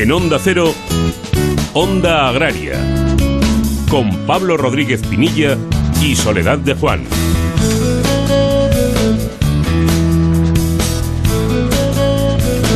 En Onda Cero, Onda Agraria, con Pablo Rodríguez Pinilla y Soledad de Juan.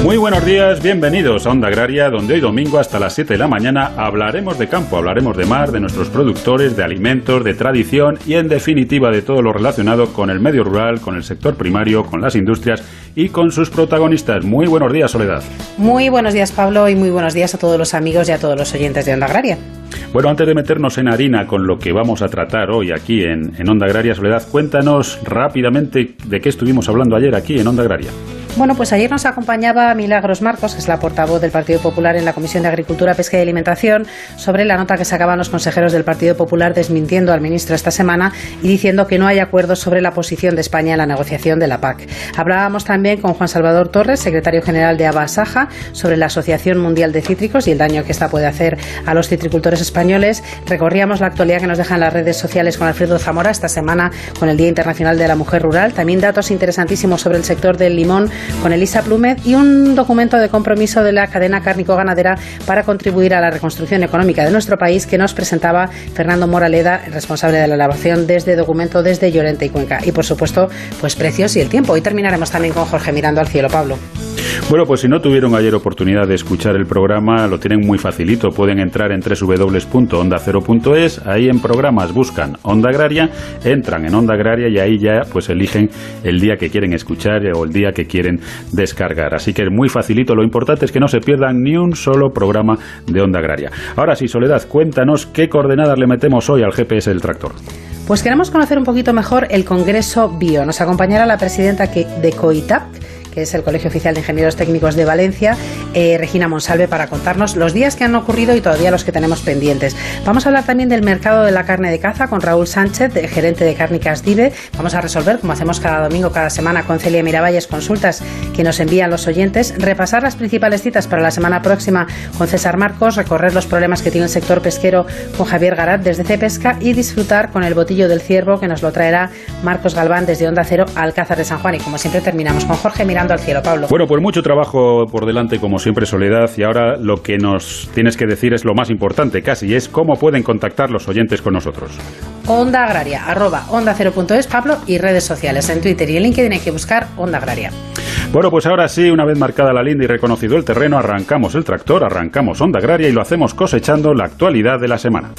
Muy buenos días, bienvenidos a Onda Agraria, donde hoy domingo hasta las 7 de la mañana hablaremos de campo, hablaremos de mar, de nuestros productores, de alimentos, de tradición y en definitiva de todo lo relacionado con el medio rural, con el sector primario, con las industrias y con sus protagonistas. Muy buenos días, Soledad. Muy buenos días, Pablo, y muy buenos días a todos los amigos y a todos los oyentes de Onda Agraria. Bueno, antes de meternos en harina con lo que vamos a tratar hoy aquí en, en Onda Agraria, Soledad, cuéntanos rápidamente de qué estuvimos hablando ayer aquí en Onda Agraria. Bueno, pues ayer nos acompañaba Milagros Marcos, que es la portavoz del Partido Popular en la Comisión de Agricultura, Pesca y Alimentación, sobre la nota que sacaban los consejeros del Partido Popular desmintiendo al ministro esta semana y diciendo que no hay acuerdo sobre la posición de España en la negociación de la PAC. Hablábamos también con Juan Salvador Torres, secretario general de Abasaja, sobre la Asociación Mundial de Cítricos y el daño que esta puede hacer a los citricultores españoles. Recorríamos la actualidad que nos dejan las redes sociales con Alfredo Zamora esta semana con el Día Internacional de la Mujer Rural. También datos interesantísimos sobre el sector del limón con Elisa Plumet y un documento de compromiso de la cadena cárnico-ganadera para contribuir a la reconstrucción económica de nuestro país que nos presentaba Fernando Moraleda, responsable de la elaboración de este documento desde Llorente y Cuenca. Y por supuesto, pues precios y el tiempo. Hoy terminaremos también con Jorge mirando al cielo, Pablo. Bueno, pues si no tuvieron ayer oportunidad de escuchar el programa, lo tienen muy facilito. Pueden entrar en www.ondacero.es, ahí en programas buscan Onda Agraria, entran en Onda Agraria y ahí ya pues eligen el día que quieren escuchar o el día que quieren descargar. Así que es muy facilito. Lo importante es que no se pierdan ni un solo programa de Onda Agraria. Ahora sí, Soledad, cuéntanos qué coordenadas le metemos hoy al GPS del tractor. Pues queremos conocer un poquito mejor el Congreso Bio. Nos acompañará la presidenta de COITAP que es el Colegio Oficial de Ingenieros Técnicos de Valencia, eh, Regina Monsalve, para contarnos los días que han ocurrido y todavía los que tenemos pendientes. Vamos a hablar también del mercado de la carne de caza con Raúl Sánchez, gerente de Cárnicas Dive. Vamos a resolver, como hacemos cada domingo, cada semana, con Celia Miravalles, consultas que nos envían los oyentes, repasar las principales citas para la semana próxima con César Marcos, recorrer los problemas que tiene el sector pesquero con Javier Garat desde Cepesca y disfrutar con el botillo del ciervo que nos lo traerá Marcos Galván desde Onda Cero, Alcázar de San Juan. Y como siempre terminamos con Jorge Al cielo, Pablo. Bueno, pues mucho trabajo por delante, como siempre, Soledad. Y ahora lo que nos tienes que decir es lo más importante, casi, es cómo pueden contactar los oyentes con nosotros. Onda Agraria, arroba onda es Pablo, y redes sociales. En Twitter y en LinkedIn hay que buscar Onda Agraria. Bueno, pues ahora sí, una vez marcada la linda y reconocido el terreno, arrancamos el tractor, arrancamos Onda Agraria y lo hacemos cosechando la actualidad de la semana.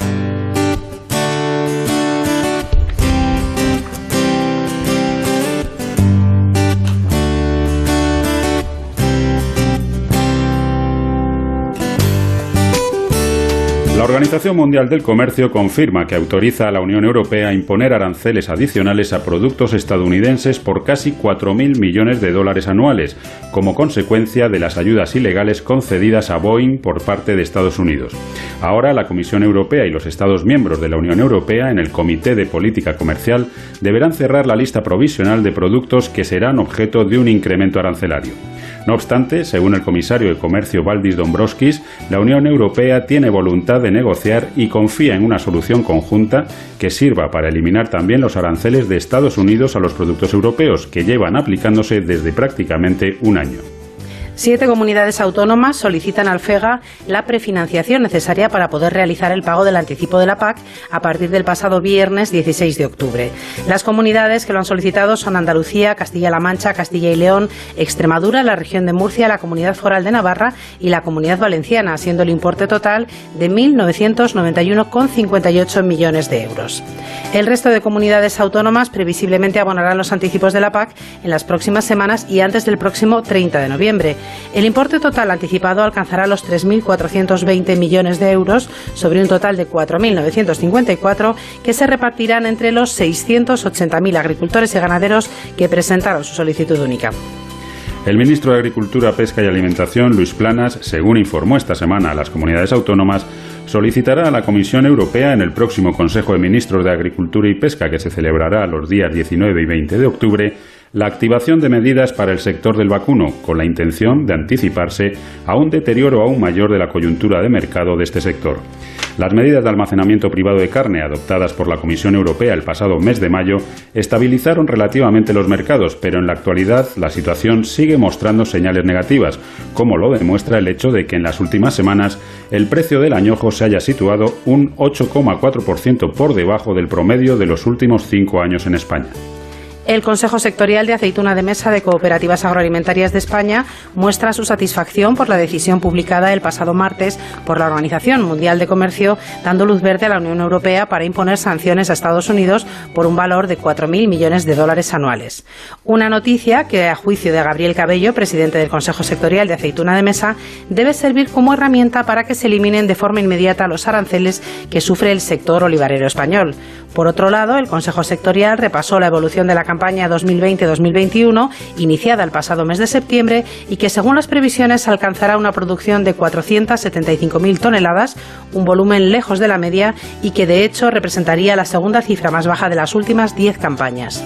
La Organización Mundial del Comercio confirma que autoriza a la Unión Europea a imponer aranceles adicionales a productos estadounidenses por casi 4.000 millones de dólares anuales, como consecuencia de las ayudas ilegales concedidas a Boeing por parte de Estados Unidos. Ahora la Comisión Europea y los Estados miembros de la Unión Europea en el Comité de Política Comercial deberán cerrar la lista provisional de productos que serán objeto de un incremento arancelario. No obstante, según el comisario de Comercio Valdis Dombrovskis, la Unión Europea tiene voluntad de negociar y confía en una solución conjunta que sirva para eliminar también los aranceles de Estados Unidos a los productos europeos, que llevan aplicándose desde prácticamente un año. Siete comunidades autónomas solicitan al FEGA la prefinanciación necesaria para poder realizar el pago del anticipo de la PAC a partir del pasado viernes 16 de octubre. Las comunidades que lo han solicitado son Andalucía, Castilla-La Mancha, Castilla y León, Extremadura, la región de Murcia, la Comunidad Foral de Navarra y la Comunidad Valenciana, siendo el importe total de 1.991,58 millones de euros. El resto de comunidades autónomas previsiblemente abonarán los anticipos de la PAC en las próximas semanas y antes del próximo 30 de noviembre. El importe total anticipado alcanzará los 3.420 millones de euros sobre un total de 4.954 que se repartirán entre los 680.000 agricultores y ganaderos que presentaron su solicitud única. El ministro de Agricultura, Pesca y Alimentación, Luis Planas, según informó esta semana a las comunidades autónomas, solicitará a la Comisión Europea en el próximo Consejo de Ministros de Agricultura y Pesca que se celebrará los días 19 y 20 de octubre la activación de medidas para el sector del vacuno, con la intención de anticiparse a un deterioro aún mayor de la coyuntura de mercado de este sector. Las medidas de almacenamiento privado de carne adoptadas por la Comisión Europea el pasado mes de mayo estabilizaron relativamente los mercados, pero en la actualidad la situación sigue mostrando señales negativas, como lo demuestra el hecho de que en las últimas semanas el precio del añojo se haya situado un 8,4% por debajo del promedio de los últimos cinco años en España. El Consejo Sectorial de Aceituna de Mesa de Cooperativas Agroalimentarias de España muestra su satisfacción por la decisión publicada el pasado martes por la Organización Mundial de Comercio, dando luz verde a la Unión Europea para imponer sanciones a Estados Unidos por un valor de 4.000 millones de dólares anuales. Una noticia que, a juicio de Gabriel Cabello, presidente del Consejo Sectorial de Aceituna de Mesa, debe servir como herramienta para que se eliminen de forma inmediata los aranceles que sufre el sector olivarero español. Por otro lado, el Consejo Sectorial repasó la evolución de la campaña 2020-2021, iniciada el pasado mes de septiembre, y que según las previsiones alcanzará una producción de 475.000 toneladas, un volumen lejos de la media y que de hecho representaría la segunda cifra más baja de las últimas 10 campañas.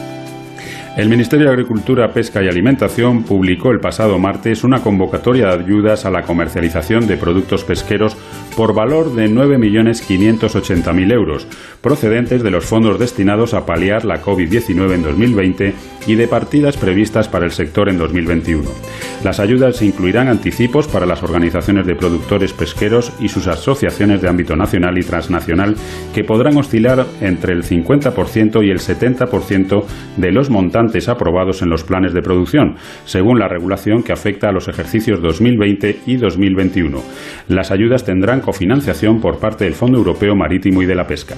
El Ministerio de Agricultura, Pesca y Alimentación publicó el pasado martes una convocatoria de ayudas a la comercialización de productos pesqueros por valor de 9.580.000 euros, procedentes de los fondos destinados a paliar la COVID-19 en 2020 y de partidas previstas para el sector en 2021. Las ayudas incluirán anticipos para las organizaciones de productores pesqueros y sus asociaciones de ámbito nacional y transnacional que podrán oscilar entre el 50% y el 70% de los montantes aprobados en los planes de producción, según la regulación que afecta a los ejercicios 2020 y 2021. Las ayudas tendrán cofinanciación por parte del Fondo Europeo Marítimo y de la Pesca.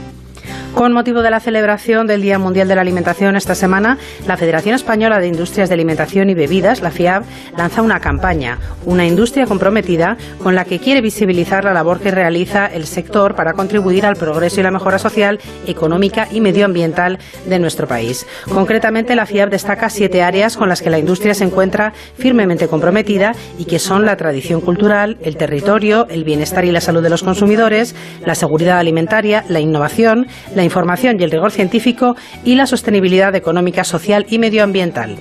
Con motivo de la celebración del Día Mundial de la Alimentación esta semana, la Federación Española de Industrias de Alimentación y Bebidas, la FIAB, lanza una campaña, una industria comprometida, con la que quiere visibilizar la labor que realiza el sector para contribuir al progreso y la mejora social, económica y medioambiental de nuestro país. Concretamente, la FIAB destaca siete áreas con las que la industria se encuentra firmemente comprometida y que son la tradición cultural, el territorio, el bienestar y la salud de los consumidores, la seguridad alimentaria, la innovación, la información y el rigor científico y la sostenibilidad económica, social y medioambiental.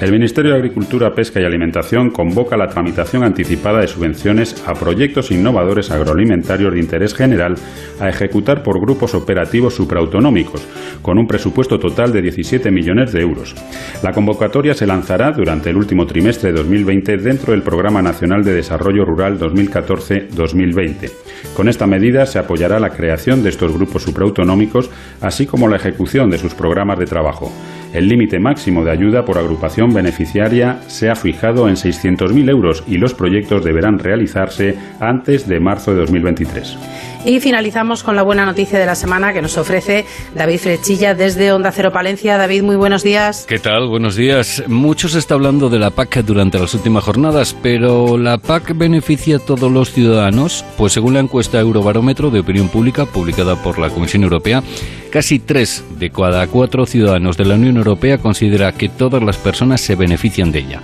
El Ministerio de Agricultura, Pesca y Alimentación convoca la tramitación anticipada de subvenciones a proyectos innovadores agroalimentarios de interés general a ejecutar por grupos operativos supraautonómicos, con un presupuesto total de 17 millones de euros. La convocatoria se lanzará durante el último trimestre de 2020 dentro del Programa Nacional de Desarrollo Rural 2014-2020. Con esta medida se apoyará la creación de estos grupos supraautonómicos, así como la ejecución de sus programas de trabajo. El límite máximo de ayuda por agrupación beneficiaria se ha fijado en 600.000 euros y los proyectos deberán realizarse antes de marzo de 2023. Y finalizamos con la buena noticia de la semana que nos ofrece David Frechilla desde Onda Cero Palencia. David, muy buenos días. ¿Qué tal? Buenos días. Mucho se está hablando de la PAC durante las últimas jornadas, pero ¿la PAC beneficia a todos los ciudadanos? Pues según la encuesta Eurobarómetro de Opinión Pública publicada por la Comisión Europea, casi tres de cada cuatro ciudadanos de la Unión Europea considera que todas las personas se benefician de ella.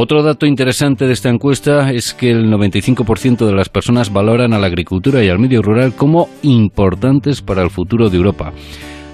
Otro dato interesante de esta encuesta es que el 95% de las personas valoran a la agricultura y al medio rural como importantes para el futuro de Europa.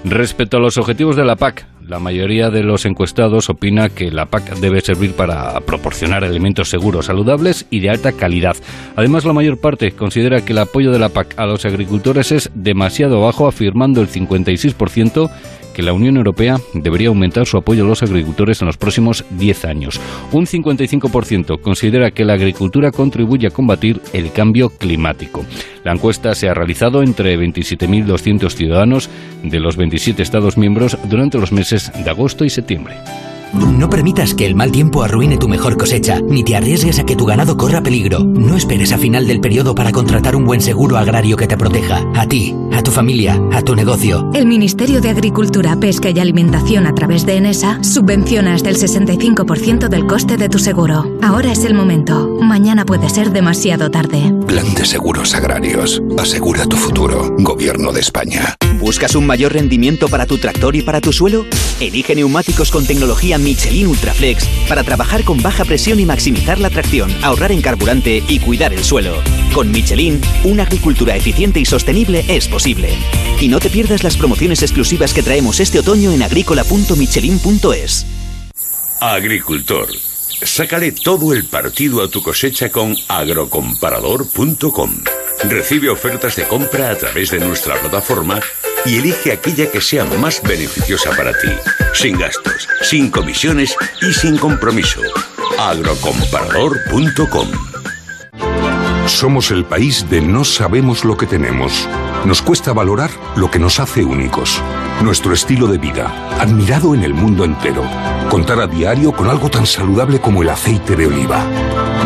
Respecto a los objetivos de la PAC, la mayoría de los encuestados opina que la PAC debe servir para proporcionar alimentos seguros, saludables y de alta calidad. Además, la mayor parte considera que el apoyo de la PAC a los agricultores es demasiado bajo, afirmando el 56% que la Unión Europea debería aumentar su apoyo a los agricultores en los próximos 10 años. Un 55% considera que la agricultura contribuye a combatir el cambio climático. La encuesta se ha realizado entre 27.200 ciudadanos de los 27 Estados miembros durante los meses de agosto y septiembre. No permitas que el mal tiempo arruine tu mejor cosecha, ni te arriesgues a que tu ganado corra peligro. No esperes a final del periodo para contratar un buen seguro agrario que te proteja. A ti, a tu familia, a tu negocio. El Ministerio de Agricultura, Pesca y Alimentación a través de ENESA subvenciona hasta el 65% del coste de tu seguro. Ahora es el momento. Mañana puede ser demasiado tarde. Plan de Seguros Agrarios. Asegura tu futuro. Gobierno de España. ¿Buscas un mayor rendimiento para tu tractor y para tu suelo? Elige neumáticos con tecnología Michelin Ultraflex para trabajar con baja presión y maximizar la tracción, ahorrar en carburante y cuidar el suelo. Con Michelin, una agricultura eficiente y sostenible es posible. Y no te pierdas las promociones exclusivas que traemos este otoño en agrícola.michelin.es. Agricultor. Sácale todo el partido a tu cosecha con agrocomparador.com. Recibe ofertas de compra a través de nuestra plataforma y elige aquella que sea más beneficiosa para ti, sin gastos, sin comisiones y sin compromiso. agrocomparador.com somos el país de no sabemos lo que tenemos. Nos cuesta valorar lo que nos hace únicos. Nuestro estilo de vida, admirado en el mundo entero. Contar a diario con algo tan saludable como el aceite de oliva.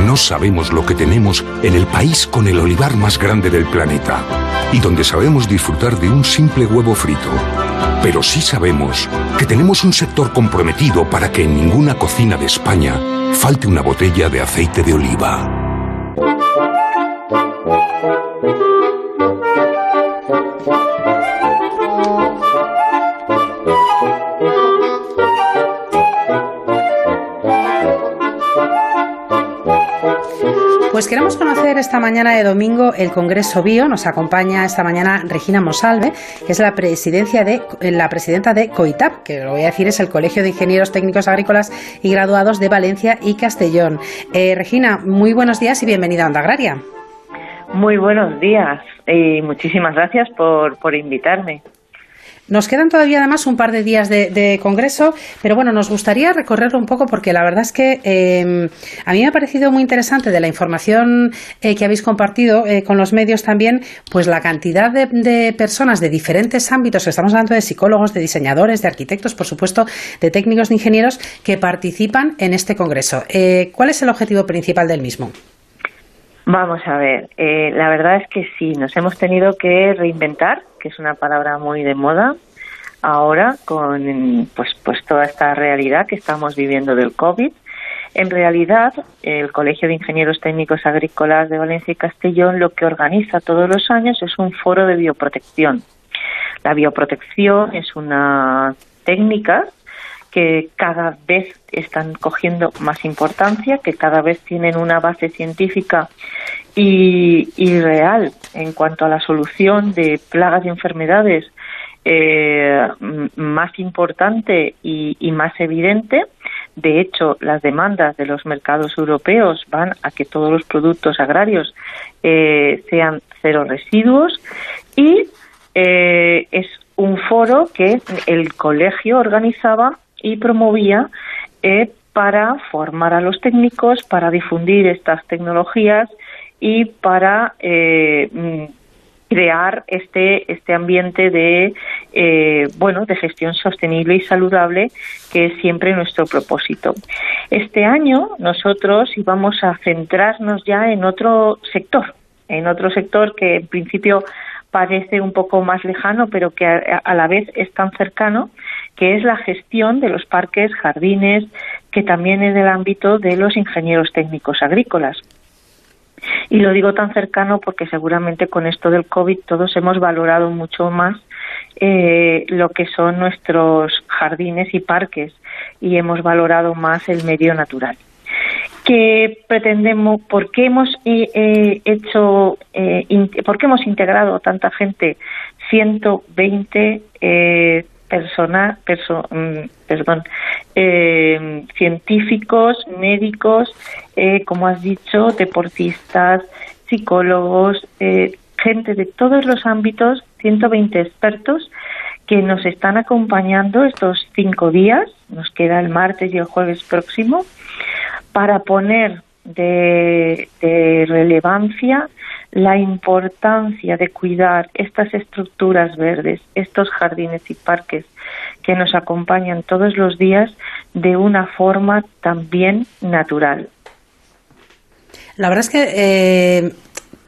No sabemos lo que tenemos en el país con el olivar más grande del planeta y donde sabemos disfrutar de un simple huevo frito. Pero sí sabemos que tenemos un sector comprometido para que en ninguna cocina de España falte una botella de aceite de oliva. Pues queremos conocer esta mañana de domingo el Congreso Bio. Nos acompaña esta mañana Regina Mosalve, que es la, presidencia de, la presidenta de COITAP, que lo voy a decir es el Colegio de Ingenieros Técnicos Agrícolas y Graduados de Valencia y Castellón. Eh, Regina, muy buenos días y bienvenida a Onda Agraria. Muy buenos días y muchísimas gracias por, por invitarme. Nos quedan todavía además un par de días de, congreso, pero bueno, nos gustaría recorrerlo un poco porque la verdad es que em, a mí me ha parecido muy interesante de la información eh, que habéis compartido eh, con los medios también, pues la cantidad de, personas de diferentes ámbitos, estamos hablando de psicólogos, de diseñadores, de arquitectos, por supuesto, de técnicos, de ingenieros, que participan en este congreso. Eh, ¿Cuál es el objetivo principal del mismo? Vamos a ver, eh, la verdad es que sí, nos hemos tenido que reinventar, que es una palabra muy de moda ahora con pues, pues toda esta realidad que estamos viviendo del COVID. En realidad, el Colegio de Ingenieros Técnicos Agrícolas de Valencia y Castellón lo que organiza todos los años es un foro de bioprotección. La bioprotección es una técnica que cada vez están cogiendo más importancia, que cada vez tienen una base científica y, real en cuanto a la solución de plagas y enfermedades eh, más importante y, más evidente. De hecho, las demandas de los mercados europeos van a que todos los productos agrarios eh, sean cero residuos y eh, es un foro que el colegio organizaba y promovía eh, para formar a los técnicos, para difundir estas tecnologías y para eh, mm, crear este este ambiente de eh, bueno de gestión sostenible y saludable que es siempre nuestro propósito. Este año nosotros íbamos a centrarnos ya en otro sector en otro sector que en principio parece un poco más lejano pero que a la vez es tan cercano que es la gestión de los parques, jardines, que también es del ámbito de los ingenieros técnicos agrícolas. Y lo digo tan cercano porque seguramente con esto del COVID todos hemos valorado mucho más eh, lo que son nuestros jardines y parques y hemos valorado más el medio natural. ¿Qué pretendemos? ¿Por qué hemos eh, eh, hecho? ¿Por qué hemos integrado tanta gente? 120 persona, mm, perdón, eh, científicos, médicos, eh, como has dicho, deportistas, psicólogos, eh, gente de todos los ámbitos, 120 expertos que nos están acompañando estos cinco días, nos queda el martes y el jueves próximo, para poner de relevancia la importancia de cuidar estas estructuras verdes, estos jardines y parques que nos acompañan todos los días de una forma también natural. La verdad es que eh,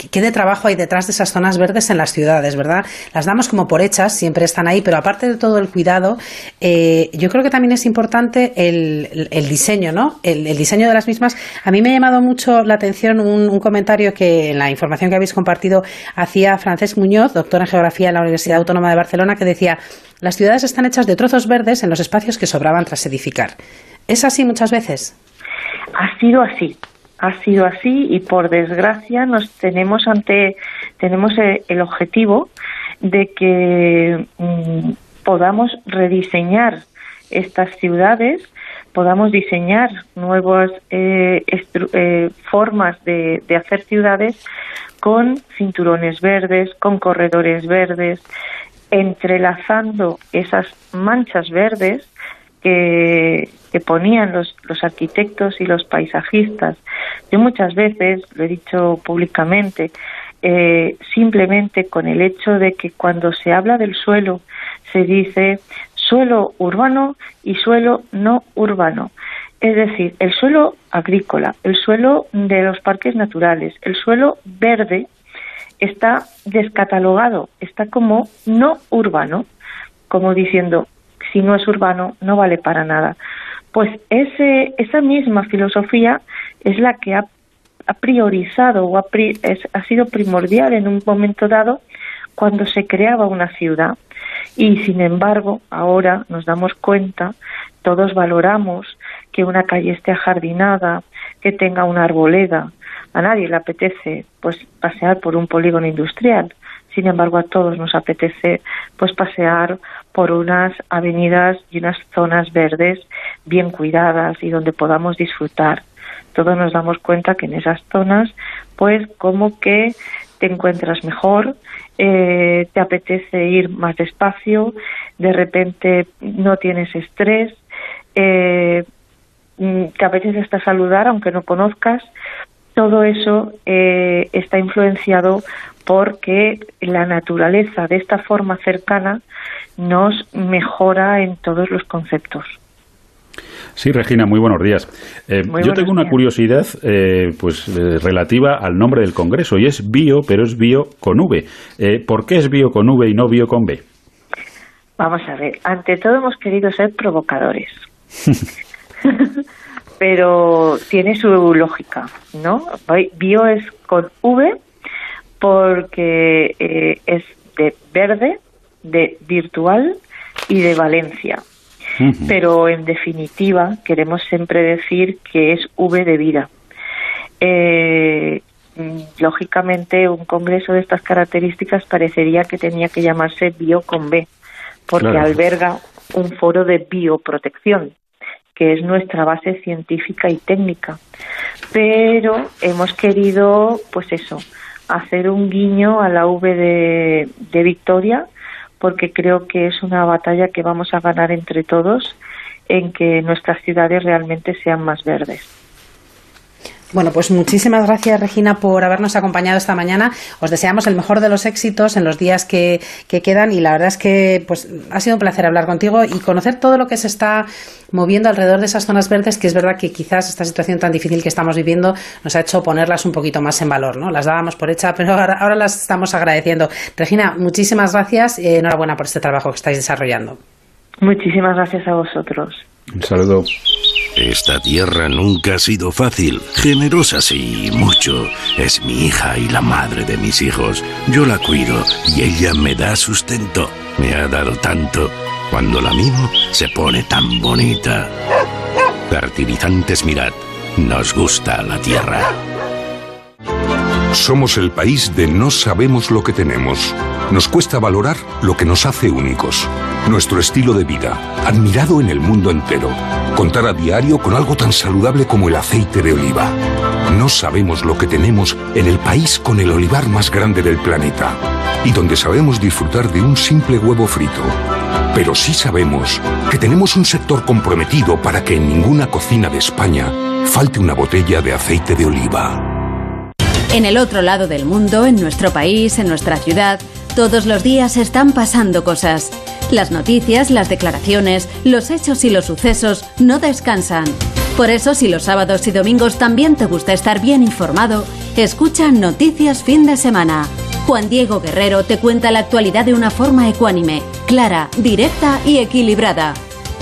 qué de trabajo hay detrás de esas zonas verdes en las ciudades, ¿verdad? Las damos como por hechas, siempre están ahí, pero aparte de todo el cuidado, eh, yo creo que también es importante el, diseño, ¿no? El, diseño de las mismas. A mí me ha llamado mucho la atención un, comentario que en la información que habéis compartido hacía Francesc Muñoz, doctor en Geografía en la Universidad Autónoma de Barcelona, que decía, las ciudades están hechas de trozos verdes en los espacios que sobraban tras edificar. ¿Es así muchas veces? Ha sido así ha sido así y por desgracia nos tenemos ante tenemos eh, el objetivo de que mm, podamos rediseñar estas ciudades podamos diseñar nuevas eh, eh, formas de, de hacer ciudades con cinturones verdes, con corredores verdes, entrelazando esas manchas verdes que, ponían los, los arquitectos y los paisajistas. Yo muchas veces, lo he dicho públicamente, eh, simplemente con el hecho de que cuando se habla del suelo se dice suelo urbano y suelo no urbano. Es decir, el suelo agrícola, el suelo de los parques naturales, el suelo verde está descatalogado, está como no urbano, como diciendo, si no es urbano, no vale para nada. Pues ese, esa misma filosofía es la que ha, priorizado o ha, ha sido primordial en un momento dado cuando se creaba una ciudad. Y sin embargo, ahora nos damos cuenta, todos valoramos que una calle esté ajardinada, que tenga una arboleda. A nadie le apetece pues pasear por un polígono industrial. Sin embargo, a todos nos apetece pues pasear por unas avenidas y unas zonas verdes bien cuidadas y donde podamos disfrutar. Todos nos damos cuenta que en esas zonas, pues como que te encuentras mejor, eh, te apetece ir más despacio, de repente no tienes estrés, eh, mm, te apetece hasta saludar aunque no conozcas. Todo eso eh, está influenciado porque la naturaleza de esta forma cercana nos mejora en todos los conceptos. Sí, Regina, muy buenos días. Eh, yo tengo una curiosidad eh, pues eh, relativa al nombre del Congreso y es bio, pero es bio con V. ¿Por qué es bio con V y no bio con B? Vamos a ver, ante todo hemos querido ser provocadores. pero tiene su lógica, ¿no? Bio es con V porque es de verde, de virtual y de Valencia. Pero en definitiva queremos siempre decir que es V de vida. Eh, lógicamente un congreso de estas características parecería que tenía que llamarse Bio con B, porque alberga un foro de bioprotección, que es nuestra base científica y técnica. Pero hemos querido, pues eso, hacer un guiño a la V de, de Victoria, porque creo que es una batalla que vamos a ganar entre todos en que nuestras ciudades realmente sean más verdes. Bueno, pues muchísimas gracias, Regina, por habernos acompañado esta mañana. Os deseamos el mejor de los éxitos en los días que, quedan y la verdad es que pues, ha sido un placer hablar contigo y conocer todo lo que se está moviendo alrededor de esas zonas verdes, que es verdad que quizás esta situación tan difícil que estamos viviendo nos ha hecho ponerlas un poquito más en valor, ¿no? Las dábamos por hecha, pero ahora, las estamos agradeciendo. Regina, muchísimas gracias y enhorabuena por este trabajo que estáis desarrollando. Muchísimas gracias a vosotros. Un saludo. Esta tierra nunca ha sido fácil. Generosa sí, mucho. Es mi hija y la madre de mis hijos. Yo la cuido y ella me da sustento. Me ha dado tanto. Cuando la mimo, se pone tan bonita. Fertilizantes Mirad. Nos gusta la tierra. Somos el país de no sabemos lo que tenemos. Nos cuesta valorar lo que nos hace únicos. Nuestro estilo de vida, admirado en el mundo entero. Contar a diario con algo tan saludable como el aceite de oliva. No sabemos lo que tenemos en el país con el olivar más grande del planeta y donde sabemos disfrutar de un simple huevo frito. Pero sí sabemos que tenemos un sector comprometido para que en ninguna cocina de España falte una botella de aceite de oliva. En el otro lado del mundo, en nuestro país, en nuestra ciudad, todos los días están pasando cosas. Las noticias, las declaraciones, los hechos y los sucesos no descansan. Por eso, si los sábados y domingos también te gusta estar bien informado, escucha Noticias Fin de Semana. Juan Diego Guerrero te cuenta la actualidad de una forma ecuánime, clara, directa y equilibrada.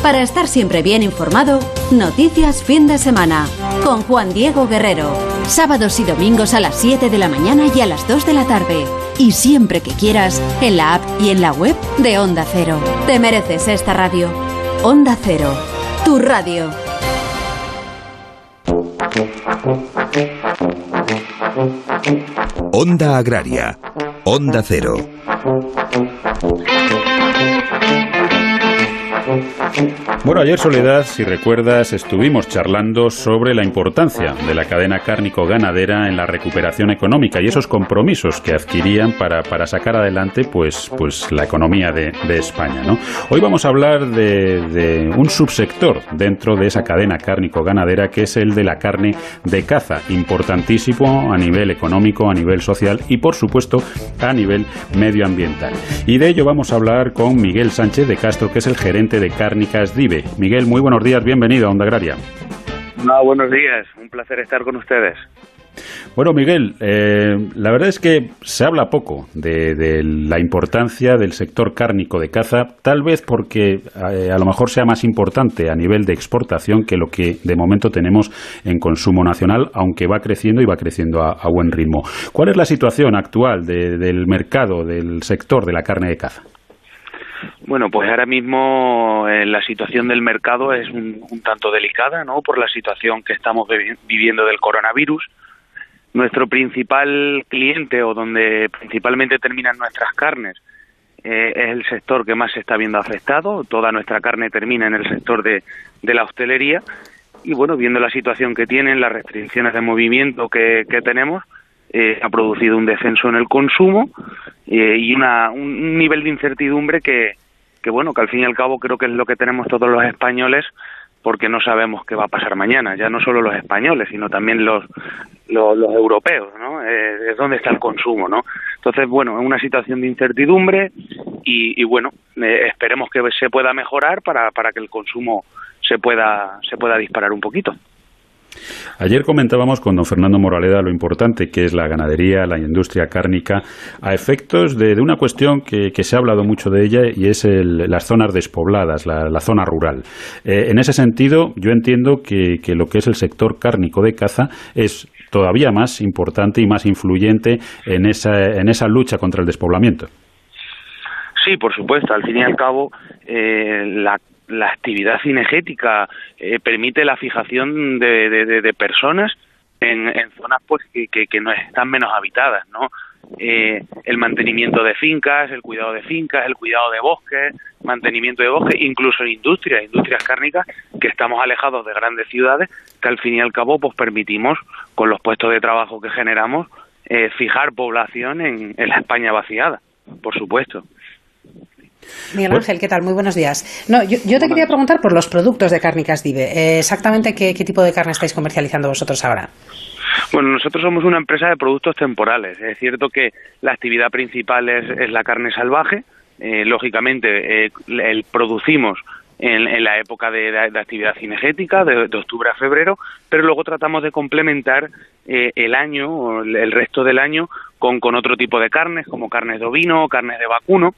Para estar siempre bien informado, Noticias Fin de Semana con Juan Diego Guerrero. Sábados y domingos a las 7 de la mañana y a las 2 de la tarde. Y siempre que quieras, en la app y en la web de Onda Cero. Te mereces esta radio. Onda Cero, tu radio. Onda Agraria. Onda Cero. Bueno, ayer Soledad, si recuerdas, estuvimos charlando sobre la importancia de la cadena cárnico-ganadera en la recuperación económica y esos compromisos que adquirían para, para sacar adelante pues, pues la economía de, de España. ¿no? Hoy vamos a hablar de, un subsector dentro de esa cadena cárnico-ganadera que es el de la carne de caza, importantísimo a nivel económico, a nivel social y por supuesto a nivel medioambiental. Y de ello vamos a hablar con Miguel Sánchez de Castro, que es el gerente de Cárnicas Dive. Miguel, muy buenos días, bienvenido a Onda Agraria. buenos días, un placer estar con ustedes. Bueno, Miguel, eh, la verdad es que se habla poco de, la importancia del sector cárnico de caza, tal vez porque eh, a lo mejor sea más importante a nivel de exportación que lo que de momento tenemos en consumo nacional, aunque va creciendo y va creciendo a, buen ritmo. ¿Cuál es la situación actual del mercado, del sector de la carne de caza? Bueno, pues ahora mismo eh, la situación del mercado es un, tanto delicada, ¿no? Por la situación que estamos viviendo del coronavirus. Nuestro principal cliente o donde principalmente terminan nuestras carnes eh, es el sector que más se está viendo afectado. Toda nuestra carne termina en el sector de, la hostelería. Y bueno, viendo la situación que tienen, las restricciones de movimiento que, tenemos, eh, ha producido un descenso en el consumo y una, un nivel de incertidumbre que, bueno, que al fin y al cabo creo que es lo que tenemos todos los españoles porque no sabemos qué va a pasar mañana, ya no solo los españoles, sino también los, los, europeos, ¿no? Eh, es donde está el consumo, ¿no? Entonces, bueno, es una situación de incertidumbre y, bueno, eh, esperemos que se pueda mejorar para, para que el consumo se pueda, se pueda disparar un poquito. Ayer comentábamos con don Fernando Moraleda lo importante que es la ganadería, la industria cárnica, a efectos de, una cuestión que, se ha hablado mucho de ella y es las zonas despobladas, la, zona rural. Eh, en ese sentido, yo entiendo que, lo que es el sector cárnico de caza es todavía más importante y más influyente en esa, en esa lucha contra el despoblamiento. Sí, por supuesto. Al fin y al cabo, eh, la la actividad cinegética eh, permite la fijación de, de, personas en, en, zonas pues que, que, no están menos habitadas, ¿no? Eh, el mantenimiento de fincas, el cuidado de fincas, el cuidado de bosques, mantenimiento de bosques, incluso industrias, industrias cárnicas que estamos alejados de grandes ciudades, que al fin y al cabo pues permitimos con los puestos de trabajo que generamos eh, fijar población en, en la España vaciada, por supuesto. Miguel Ángel, ¿qué tal? Muy buenos días. No, yo, te quería preguntar por los productos de Cárnicas Dive. Eh, exactamente qué, tipo de carne estáis comercializando vosotros ahora. Bueno, nosotros somos una empresa de productos temporales. Es cierto que la actividad principal es, la carne salvaje. Eh, lógicamente, eh, el, producimos en, la época de, actividad cinegética, de, octubre a febrero, pero luego tratamos de complementar el año, el, el resto del año, con, con otro tipo de carnes, como carnes de ovino, carnes de vacuno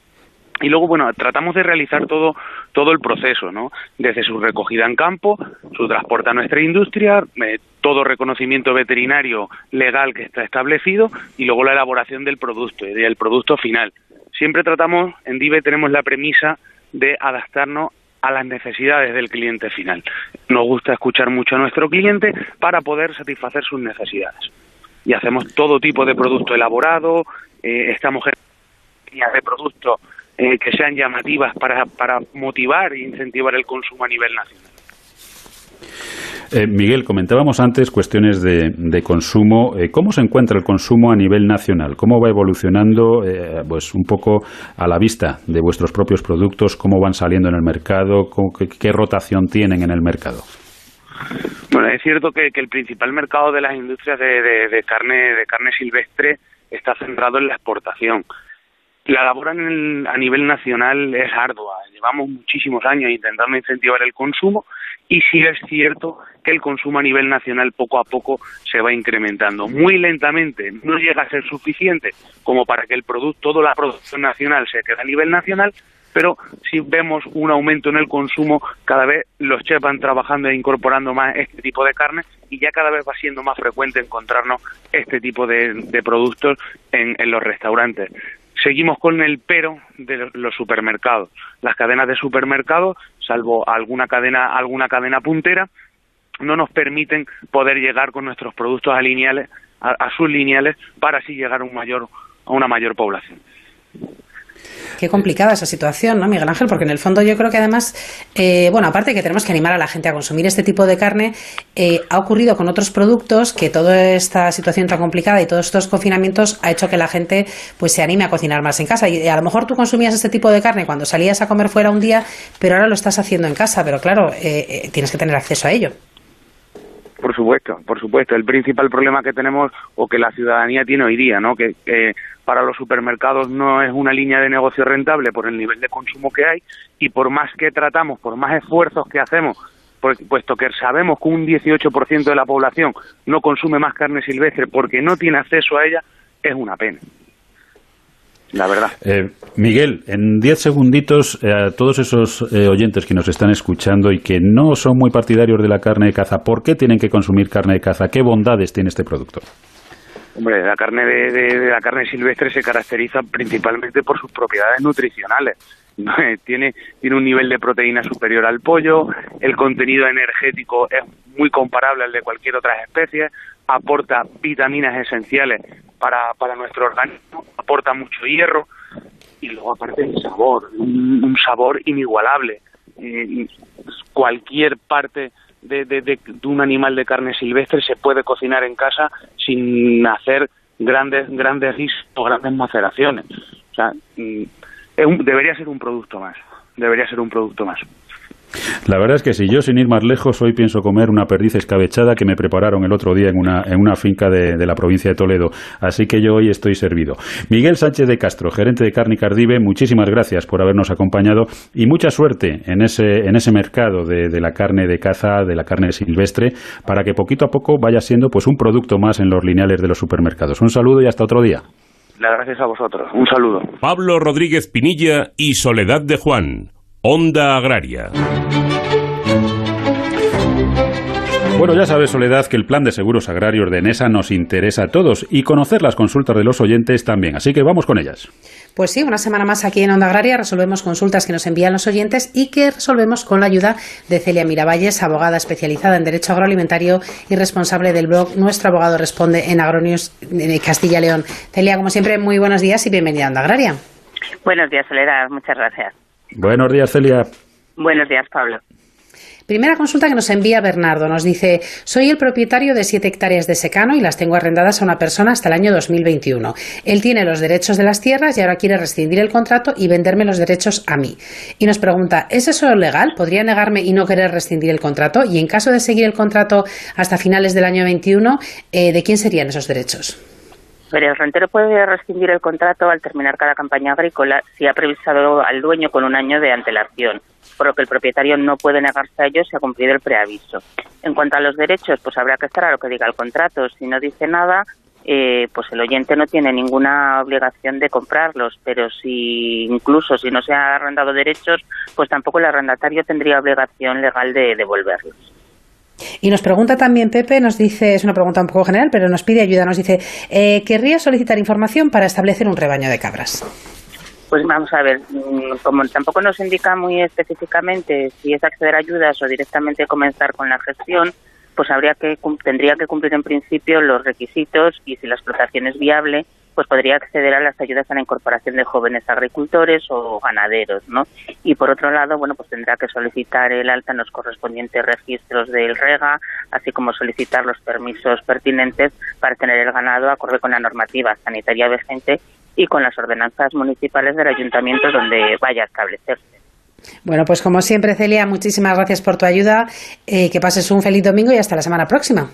y luego, bueno, tratamos de realizar todo, todo el proceso, ¿no? Desde su recogida en campo, su transporte a nuestra industria, eh, todo reconocimiento veterinario legal que está establecido y luego la elaboración del producto, y del producto final. Siempre tratamos, en DIVE tenemos la premisa de adaptarnos a las necesidades del cliente final. Nos gusta escuchar mucho a nuestro cliente para poder satisfacer sus necesidades. Y hacemos todo tipo de producto elaborado, eh, estamos en de productos eh, que sean llamativas para, para motivar e incentivar el consumo a nivel nacional. Eh, Miguel, comentábamos antes cuestiones de, de consumo. Eh, ¿Cómo se encuentra el consumo a nivel nacional? ¿Cómo va evolucionando, pues un poco a la vista de vuestros propios productos? ¿Cómo van saliendo en el mercado? qué, rotación tienen en el mercado? Bueno, es cierto que, el principal mercado de las industrias de, de, carne de carne silvestre está centrado en la exportación la labor a nivel nacional es ardua. Llevamos muchísimos años intentando incentivar el consumo y sí es cierto que el consumo a nivel nacional poco a poco se va incrementando. Muy lentamente, no llega a ser suficiente como para que el producto, toda la producción nacional se quede a nivel nacional, pero si vemos un aumento en el consumo, cada vez los chefs van trabajando e incorporando más este tipo de carne y ya cada vez va siendo más frecuente encontrarnos este tipo de, productos en, los restaurantes. Seguimos con el pero de los supermercados. Las cadenas de supermercados, salvo alguna cadena, alguna cadena puntera, no nos permiten poder llegar con nuestros productos a lineales, a, sus lineales, para así llegar a un mayor, a una mayor población. Qué complicada esa situación, ¿no, Miguel Ángel? Porque en el fondo yo creo que además, eh, bueno, aparte de que tenemos que animar a la gente a consumir este tipo de carne, eh, ha ocurrido con otros productos que toda esta situación tan complicada y todos estos confinamientos ha hecho que la gente pues se anime a cocinar más en casa. Y a lo mejor tú consumías este tipo de carne cuando salías a comer fuera un día, pero ahora lo estás haciendo en casa. Pero claro, eh, tienes que tener acceso a ello. Por supuesto, por supuesto. El principal problema que tenemos o que la ciudadanía tiene hoy día, ¿no? Que, para los supermercados no es una línea de negocio rentable por el nivel de consumo que hay y por más que tratamos, por más esfuerzos que hacemos, puesto que sabemos que un 18% de la población no consume más carne silvestre porque no tiene acceso a ella, es una pena la verdad. Eh, Miguel, en diez segunditos, eh, a todos esos eh, oyentes que nos están escuchando y que no son muy partidarios de la carne de caza, ¿por qué tienen que consumir carne de caza? ¿Qué bondades tiene este producto? Hombre, la carne de, la carne silvestre se caracteriza principalmente por sus propiedades nutricionales. tiene, tiene un nivel de proteína superior al pollo, el contenido energético es muy comparable al de cualquier otra especie, aporta vitaminas esenciales para, para nuestro organismo, aporta mucho hierro y luego aparte el sabor, un, sabor inigualable. Eh, cualquier parte de, de, de, un animal de carne silvestre se puede cocinar en casa sin hacer grandes grandes o grandes maceraciones. O sea, mm, debería ser un producto más. Debería ser un producto más. La verdad es que si yo sin ir más lejos hoy pienso comer una perdiz escabechada que me prepararon el otro día en una, en una finca de, la provincia de Toledo. Así que yo hoy estoy servido. Miguel Sánchez de Castro, gerente de Carne Cardive, muchísimas gracias por habernos acompañado y mucha suerte en ese, en ese mercado de, de, la carne de caza, de la carne silvestre, para que poquito a poco vaya siendo pues un producto más en los lineales de los supermercados. Un saludo y hasta otro día. Gracias a vosotros. Un saludo. Pablo Rodríguez Pinilla y Soledad de Juan. Onda Agraria. Bueno, ya sabes, Soledad, que el plan de seguros agrarios de ENESA nos interesa a todos y conocer las consultas de los oyentes también. Así que vamos con ellas. Pues sí, una semana más aquí en Onda Agraria resolvemos consultas que nos envían los oyentes y que resolvemos con la ayuda de Celia Miravalles, abogada especializada en Derecho Agroalimentario y responsable del blog Nuestro Abogado Responde en Agronews de Castilla León. Celia, como siempre, muy buenos días y bienvenida a Onda Agraria. Buenos días, Soledad. Muchas gracias. Buenos días, Celia. Buenos días, Pablo. Primera consulta que nos envía Bernardo. Nos dice, soy el propietario de siete hectáreas de secano y las tengo arrendadas a una persona hasta el año 2021. Él tiene los derechos de las tierras y ahora quiere rescindir el contrato y venderme los derechos a mí. Y nos pregunta, ¿es eso legal? ¿Podría negarme y no querer rescindir el contrato? Y en caso de seguir el contrato hasta finales del año 21, eh, ¿de quién serían esos derechos? el rentero puede rescindir el contrato al terminar cada campaña agrícola si ha previsado al dueño con un año de antelación, por lo que el propietario no puede negarse a ello si ha cumplido el preaviso. En cuanto a los derechos, pues habrá que esperar a lo que diga el contrato. Si no dice nada, eh, pues el oyente no tiene ninguna obligación de comprarlos, pero si incluso si no se ha arrendado derechos, pues tampoco el arrendatario tendría obligación legal de devolverlos. Y nos pregunta también Pepe, nos dice, es una pregunta un poco general, pero nos pide ayuda, nos dice, eh, querría solicitar información para establecer un rebaño de cabras. Pues vamos a ver, mm, como tampoco nos indica muy específicamente si es acceder a ayudas o directamente comenzar con la gestión, pues habría que tendría que cumplir en principio los requisitos y si la explotación es viable, pues podría acceder a las ayudas a la incorporación de jóvenes agricultores o ganaderos, ¿no? Y por otro lado, bueno, pues tendrá que solicitar el alta en los correspondientes registros del REGA, así como solicitar los permisos pertinentes para tener el ganado acorde con la normativa sanitaria vigente y con las ordenanzas municipales del ayuntamiento donde vaya a establecerse. Bueno, pues como siempre, Celia, muchísimas gracias por tu ayuda. Eh, que pases un feliz domingo y hasta la semana próxima.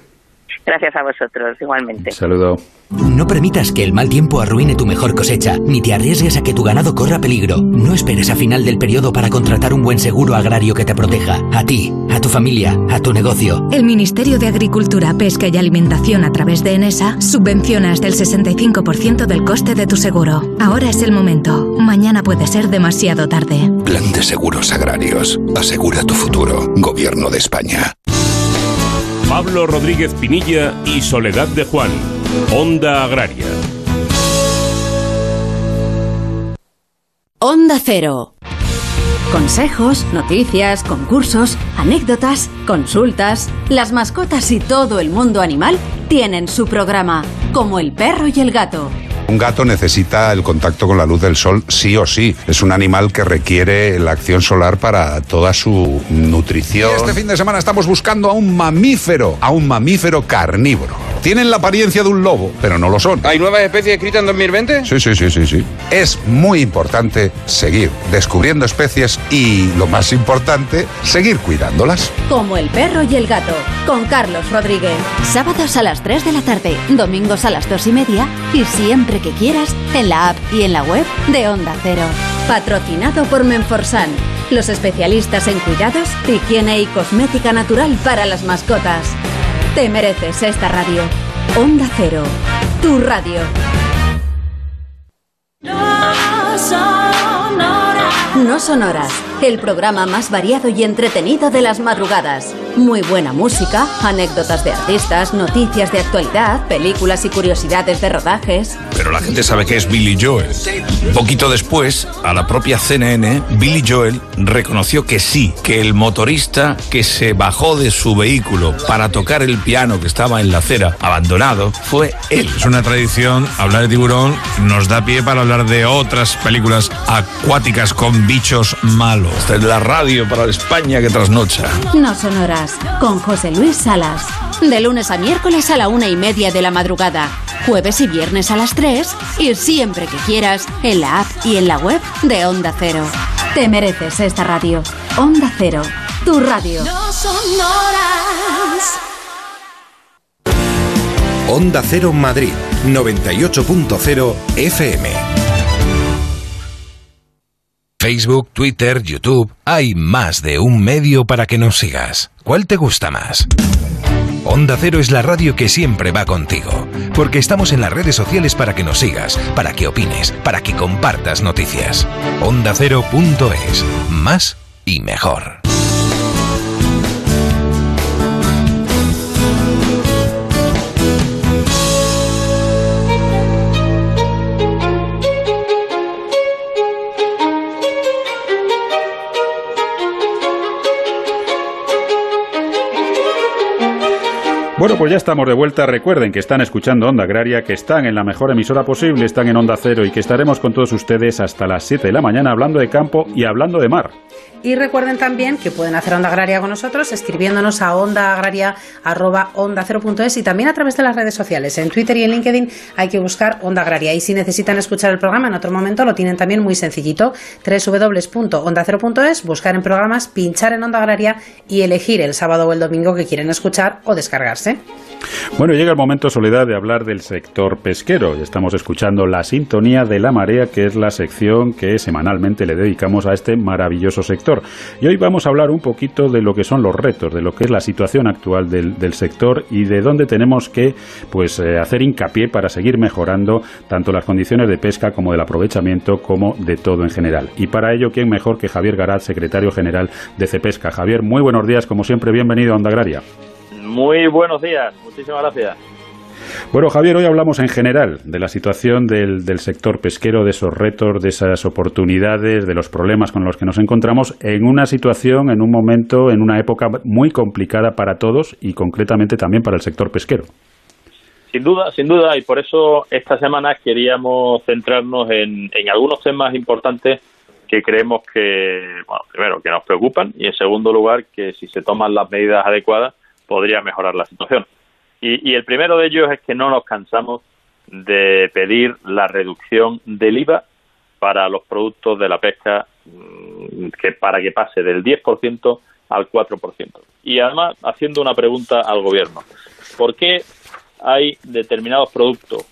Gracias a vosotros, igualmente. saludo. No permitas que el mal tiempo arruine tu mejor cosecha, ni te arriesgues a que tu ganado corra peligro. No esperes a final del periodo para contratar un buen seguro agrario que te proteja. A ti, a tu familia, a tu negocio. El Ministerio de Agricultura, Pesca y Alimentación a través de ENESA subvenciona hasta el 65% del coste de tu seguro. Ahora es el momento. Mañana puede ser demasiado tarde. Plan de Seguros Agrarios. Asegura tu futuro. Gobierno de España. Pablo Rodríguez Pinilla y Soledad de Juan. Onda Agraria. Onda Cero. Consejos, noticias, concursos, anécdotas, consultas. Las mascotas y todo el mundo animal tienen su programa, como el perro y el gato Un gato necesita el contacto con la luz del sol sí o sí. Es un animal que requiere la acción solar para toda su nutrición. este fin de semana estamos buscando a un mamífero, a un mamífero carnívoro. Tienen la apariencia de un lobo, pero no lo son. ¿Hay nuevas especies escritas en 2020? Sí, sí, sí, sí, sí. Es muy importante seguir descubriendo especies y, lo más importante, seguir cuidándolas. Como el perro y el gato, con Carlos Rodríguez. Sábados a las 3 de la tarde, domingos a las 2 y media y siempre que quieras en la app y en la web de Onda Cero. Patrocinado por Menforsan, los especialistas en cuidados, higiene y cosmética natural para las mascotas. Te mereces esta radio. Onda Cero, tu radio. No Sonoras, el programa más variado y entretenido de las madrugadas. Muy buena música, anécdotas de artistas, noticias de actualidad, películas y curiosidades de rodajes. Pero la gente sabe que es Billy Joel. Un poquito después, a la propia CNN, Billy Joel reconoció que sí, que el motorista que se bajó de su vehículo para tocar el piano que estaba en la acera abandonado fue él. Es una tradición, hablar de tiburón nos da pie para hablar de otras películas acuáticas con bichos malos. Esta es la radio para España que trasnocha. No Con José Luis Salas. De lunes a miércoles a la una y media de la madrugada. Jueves y viernes a las 3 y siempre que quieras en la app y en la web de Onda Cero. Te mereces esta radio. Onda Cero, tu radio. Onda Cero Madrid, 98.0 FM. Facebook, Twitter, YouTube, hay más de un medio para que nos sigas. ¿Cuál te gusta más? Onda Cero es la radio que siempre va contigo, porque estamos en las redes sociales para que nos sigas, para que opines, para que compartas noticias. OndaCero.es, más y mejor. Bueno, pues ya estamos de vuelta. Recuerden que están escuchando Onda Agraria, que están en la mejor emisora posible, están en Onda Cero y que estaremos con todos ustedes hasta las 7 de la mañana hablando de campo y hablando de mar. Y recuerden también que pueden hacer Onda Agraria con nosotros escribiéndonos a ondaagraria.onda0.es y también a través de las redes sociales. En Twitter y en LinkedIn hay que buscar Onda Agraria. Y si necesitan escuchar el programa en otro momento, lo tienen también muy sencillito. www.onda0.es, buscar en programas, pinchar en Onda Agraria y elegir el sábado o el domingo que quieren escuchar o descargarse. Bueno, llega el momento, Soledad, de hablar del sector pesquero. Estamos escuchando la sintonía de la marea, que es la sección que semanalmente le dedicamos a este maravilloso sector. Y hoy vamos a hablar un poquito de lo que son los retos, de lo que es la situación actual del, sector y de dónde tenemos que pues, eh, hacer hincapié para seguir mejorando tanto las condiciones de pesca como del aprovechamiento, como de todo en general. Y para ello, ¿quién mejor que Javier Garat, secretario general de Cepesca? Javier, muy buenos días, como siempre, bienvenido a Onda Agraria. Muy buenos días, muchísimas gracias. Bueno, Javier, hoy hablamos en general de la situación del, del, sector pesquero, de esos retos, de esas oportunidades, de los problemas con los que nos encontramos en una situación, en un momento, en una época muy complicada para todos y concretamente también para el sector pesquero. Sin duda, sin duda, y por eso esta semana queríamos centrarnos en, en algunos temas importantes que creemos que, bueno, primero, que nos preocupan y en segundo lugar, que si se toman las medidas adecuadas, podría mejorar la situación. Y, y, el primero de ellos es que no nos cansamos de pedir la reducción del IVA para los productos de la pesca que para que pase del 10% al 4%. Y además haciendo una pregunta al gobierno. ¿Por qué hay determinados productos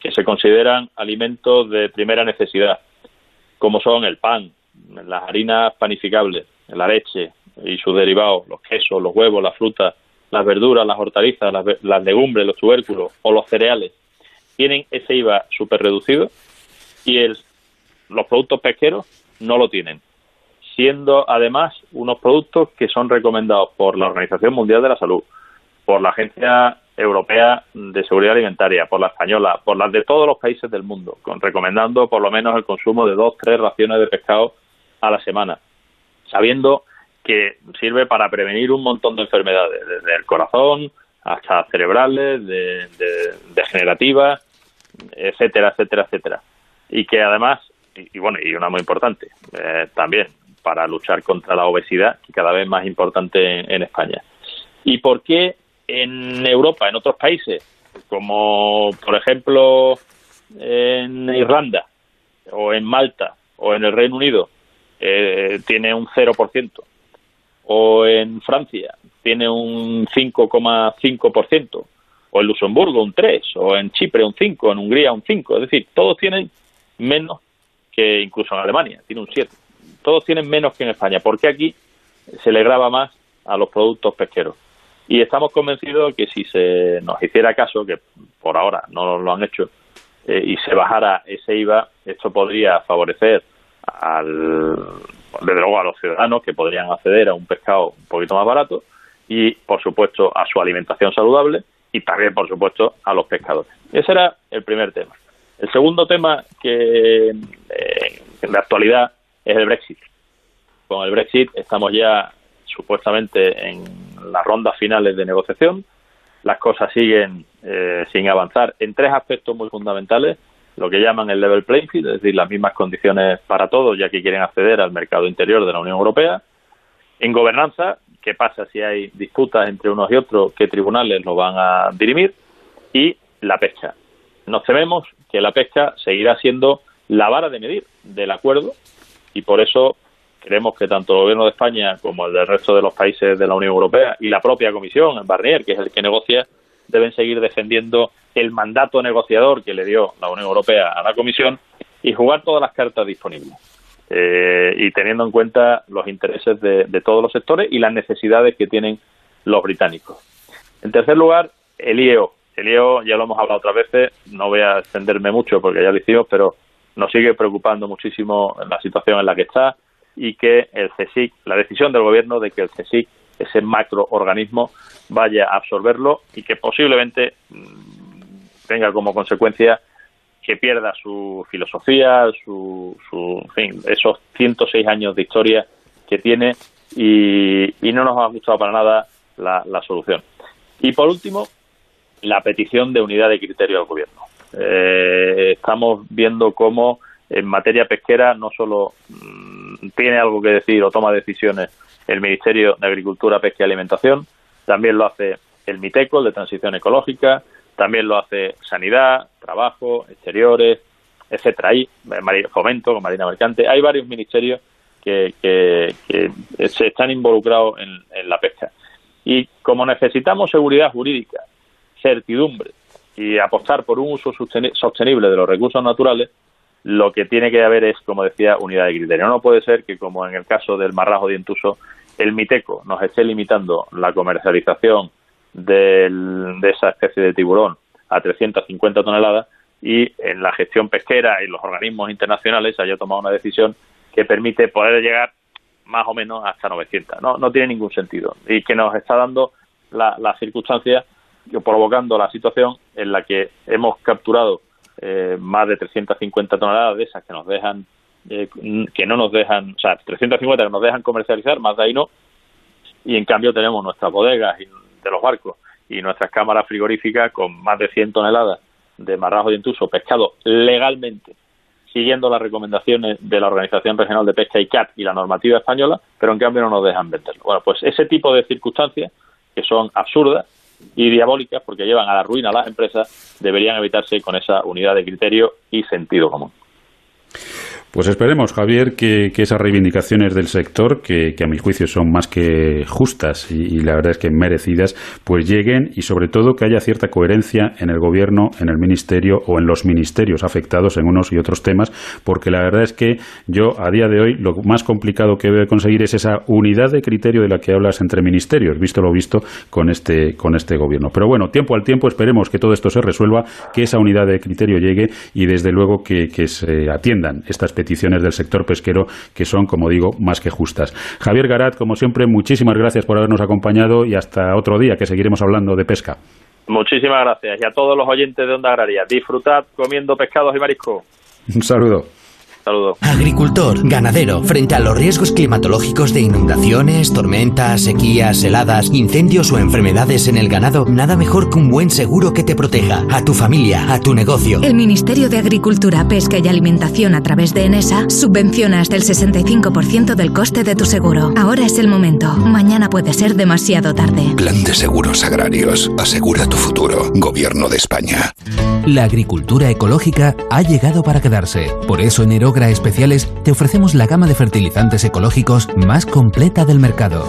que se consideran alimentos de primera necesidad, como son el pan, las harinas panificables, la leche y sus derivados, los quesos, los huevos, las frutas, las verduras, las hortalizas, las, legumbres, los tubérculos o los cereales tienen ese IVA súper reducido y el, los productos pesqueros no lo tienen, siendo además unos productos que son recomendados por la Organización Mundial de la Salud, por la Agencia Europea de Seguridad Alimentaria, por la española, por las de todos los países del mundo, con, recomendando por lo menos el consumo de dos, tres raciones de pescado a la semana, sabiendo que sirve para prevenir un montón de enfermedades, desde el corazón hasta cerebrales, de, de, degenerativas, etcétera, etcétera, etcétera. Y que además, y, bueno, y una muy importante, eh, también para luchar contra la obesidad, que cada vez más importante en, España. ¿Y por qué en Europa, en otros países, como por ejemplo en Irlanda o en Malta o en el Reino Unido, eh, tiene un 0%, o en Francia tiene un 5,5%, o en Luxemburgo un 3, o en Chipre un 5, en Hungría un 5, es decir, todos tienen menos que incluso en Alemania, tiene un 7. Todos tienen menos que en España, porque aquí se le graba más a los productos pesqueros. Y estamos convencidos que si se nos hiciera caso, que por ahora no lo han hecho, eh, y se bajara ese IVA, esto podría favorecer al, desde luego a los ciudadanos que podrían acceder a un pescado un poquito más barato y, por supuesto, a su alimentación saludable y también, por supuesto, a los pescadores. Ese era el primer tema. El segundo tema que eh, en la actualidad es el Brexit. Con el Brexit estamos ya supuestamente en las rondas finales de negociación. Las cosas siguen eh, sin avanzar en tres aspectos muy fundamentales. Lo que llaman el level playing field, es decir, las mismas condiciones para todos, ya que quieren acceder al mercado interior de la Unión Europea. En gobernanza, qué pasa si hay disputas entre unos y otros, qué tribunales lo van a dirimir. Y la pesca. Nos tememos que la pesca seguirá siendo la vara de medir del acuerdo y por eso creemos que tanto el gobierno de España como el del resto de los países de la Unión Europea y la propia Comisión, el Barnier, que es el que negocia, deben seguir defendiendo el mandato negociador que le dio la Unión Europea a la Comisión y jugar todas las cartas disponibles. Eh, y teniendo en cuenta los intereses de, de todos los sectores y las necesidades que tienen los británicos. En tercer lugar, el IEO. El IEO ya lo hemos hablado otras veces, no voy a extenderme mucho porque ya lo hicimos, pero nos sigue preocupando muchísimo la situación en la que está y que el CSIC, la decisión del gobierno de que el CSIC, ese macroorganismo, vaya a absorberlo y que posiblemente mm, tenga como consecuencia que pierda su filosofía, su, su fin, esos 106 años de historia que tiene y, no nos ha gustado para nada la, la, solución. Y por último, la petición de unidad de criterio al gobierno. Eh, estamos viendo cómo en materia pesquera no solo mm, tiene algo que decir o toma decisiones el Ministerio de Agricultura, Pesca y Alimentación, también lo hace el MITECO, el de Transición Ecológica, también lo hace Sanidad, Trabajo, Exteriores, etcétera. Hay Fomento, con Marina Mercante, hay varios ministerios que, que, se están involucrados en la pesca. Y como necesitamos seguridad jurídica, certidumbre y apostar por un uso sostenible de los recursos naturales, lo que tiene que haber es, como decía, unidad de criterio. No puede ser que, como en el caso del marrajo dientuso, el miteco nos esté limitando la comercialización de esa especie de tiburón a 350 toneladas y en la gestión pesquera y los organismos internacionales haya tomado una decisión que permite poder llegar más o menos hasta 900. No, no tiene ningún sentido y que nos está dando la, la circunstancia provocando la situación en la que hemos capturado eh, más de 350 toneladas de esas que nos dejan eh, que no nos dejan, o sea, 350 que nos dejan comercializar, más de ahí no, y en cambio tenemos nuestras bodegas de los barcos y nuestras cámaras frigoríficas con más de 100 toneladas de marrajo de intuso pescado legalmente, siguiendo las recomendaciones de la Organización Regional de Pesca ICAT y la normativa española, pero en cambio no nos dejan venderlo. Bueno, pues ese tipo de circunstancias que son absurdas y diabólicas porque llevan a la ruina a las empresas deberían evitarse con esa unidad de criterio y sentido común. Pues esperemos, Javier, que, esas reivindicaciones del sector, que, a mi juicio son más que justas y, la verdad es que merecidas, pues lleguen y sobre todo que haya cierta coherencia en el gobierno, en el ministerio o en los ministerios afectados en unos y otros temas, porque la verdad es que yo a día de hoy lo más complicado que debe conseguir es esa unidad de criterio de la que hablas entre ministerios, visto lo visto con este, con este gobierno. Pero bueno, tiempo al tiempo esperemos que todo esto se resuelva, que esa unidad de criterio llegue y desde luego que, que se atiendan estas peticiones del sector pesquero que son, como digo, más que justas. Javier Garat, como siempre, muchísimas gracias por habernos acompañado y hasta otro día que seguiremos hablando de pesca. Muchísimas gracias y a todos los oyentes de Onda Agraria. Disfrutad comiendo pescados y marisco. Un saludo. Saludos. Agricultor, ganadero, frente a los riesgos climatológicos de inundaciones, tormentas, sequías, heladas, incendios o enfermedades en el ganado, nada mejor que un buen seguro que te proteja a tu familia, a tu negocio. El Ministerio de Agricultura, Pesca y Alimentación a través de ENESA subvenciona hasta el 65% del coste de tu seguro. Ahora es el momento. Mañana puede ser demasiado tarde. Plan de seguros agrarios. Asegura tu futuro. Gobierno de España. La agricultura ecológica ha llegado para quedarse. Por eso en Erogra Especiales te ofrecemos la gama de fertilizantes ecológicos más completa del mercado.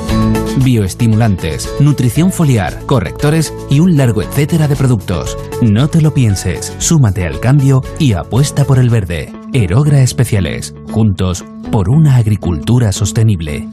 Bioestimulantes, nutrición foliar, correctores y un largo etcétera de productos. No te lo pienses, súmate al cambio y apuesta por el verde. Erogra Especiales, juntos por una agricultura sostenible.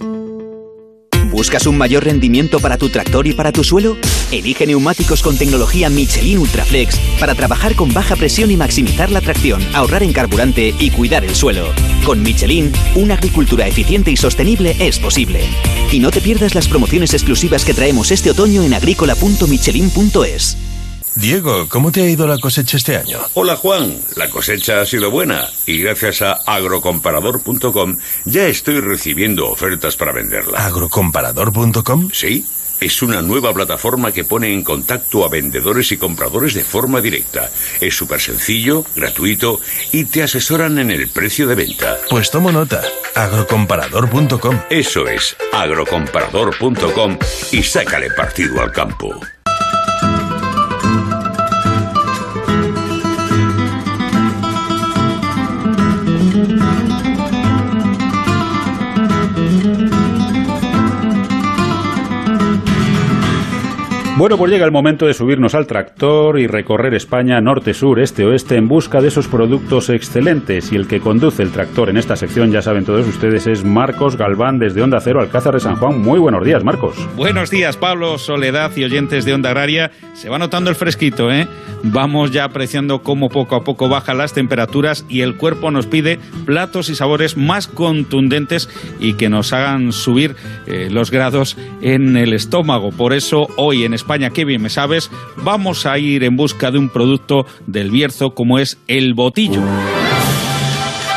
¿Buscas un mayor rendimiento para tu tractor y para tu suelo? Elige neumáticos con tecnología Michelin Ultraflex para trabajar con baja presión y maximizar la tracción, ahorrar en carburante y cuidar el suelo. Con Michelin, una agricultura eficiente y sostenible es posible. Y no te pierdas las promociones exclusivas que traemos este otoño en agrícola.michelin.es. Diego, ¿cómo te ha ido la cosecha este año? Hola Juan, la cosecha ha sido buena y gracias a agrocomparador.com ya estoy recibiendo ofertas para venderla. ¿Agrocomparador.com? Sí, es una nueva plataforma que pone en contacto a vendedores y compradores de forma directa. Es súper sencillo, gratuito y te asesoran en el precio de venta. Pues tomo nota, agrocomparador.com. Eso es, agrocomparador.com y sácale partido al campo. Bueno, pues llega el momento de subirnos al tractor y recorrer España norte, sur, este, oeste en busca de esos productos excelentes. Y el que conduce el tractor en esta sección, ya saben todos ustedes, es Marcos Galván desde Onda Cero, Alcázar de San Juan. Muy buenos días, Marcos. Buenos días, Pablo, Soledad y oyentes de Onda Agraria. Se va notando el fresquito, ¿eh? Vamos ya apreciando cómo poco a poco bajan las temperaturas y el cuerpo nos pide platos y sabores más contundentes y que nos hagan subir eh, los grados en el estómago. Por eso hoy en España, qué bien me sabes, vamos a ir en busca de un producto del Bierzo como es el botillo.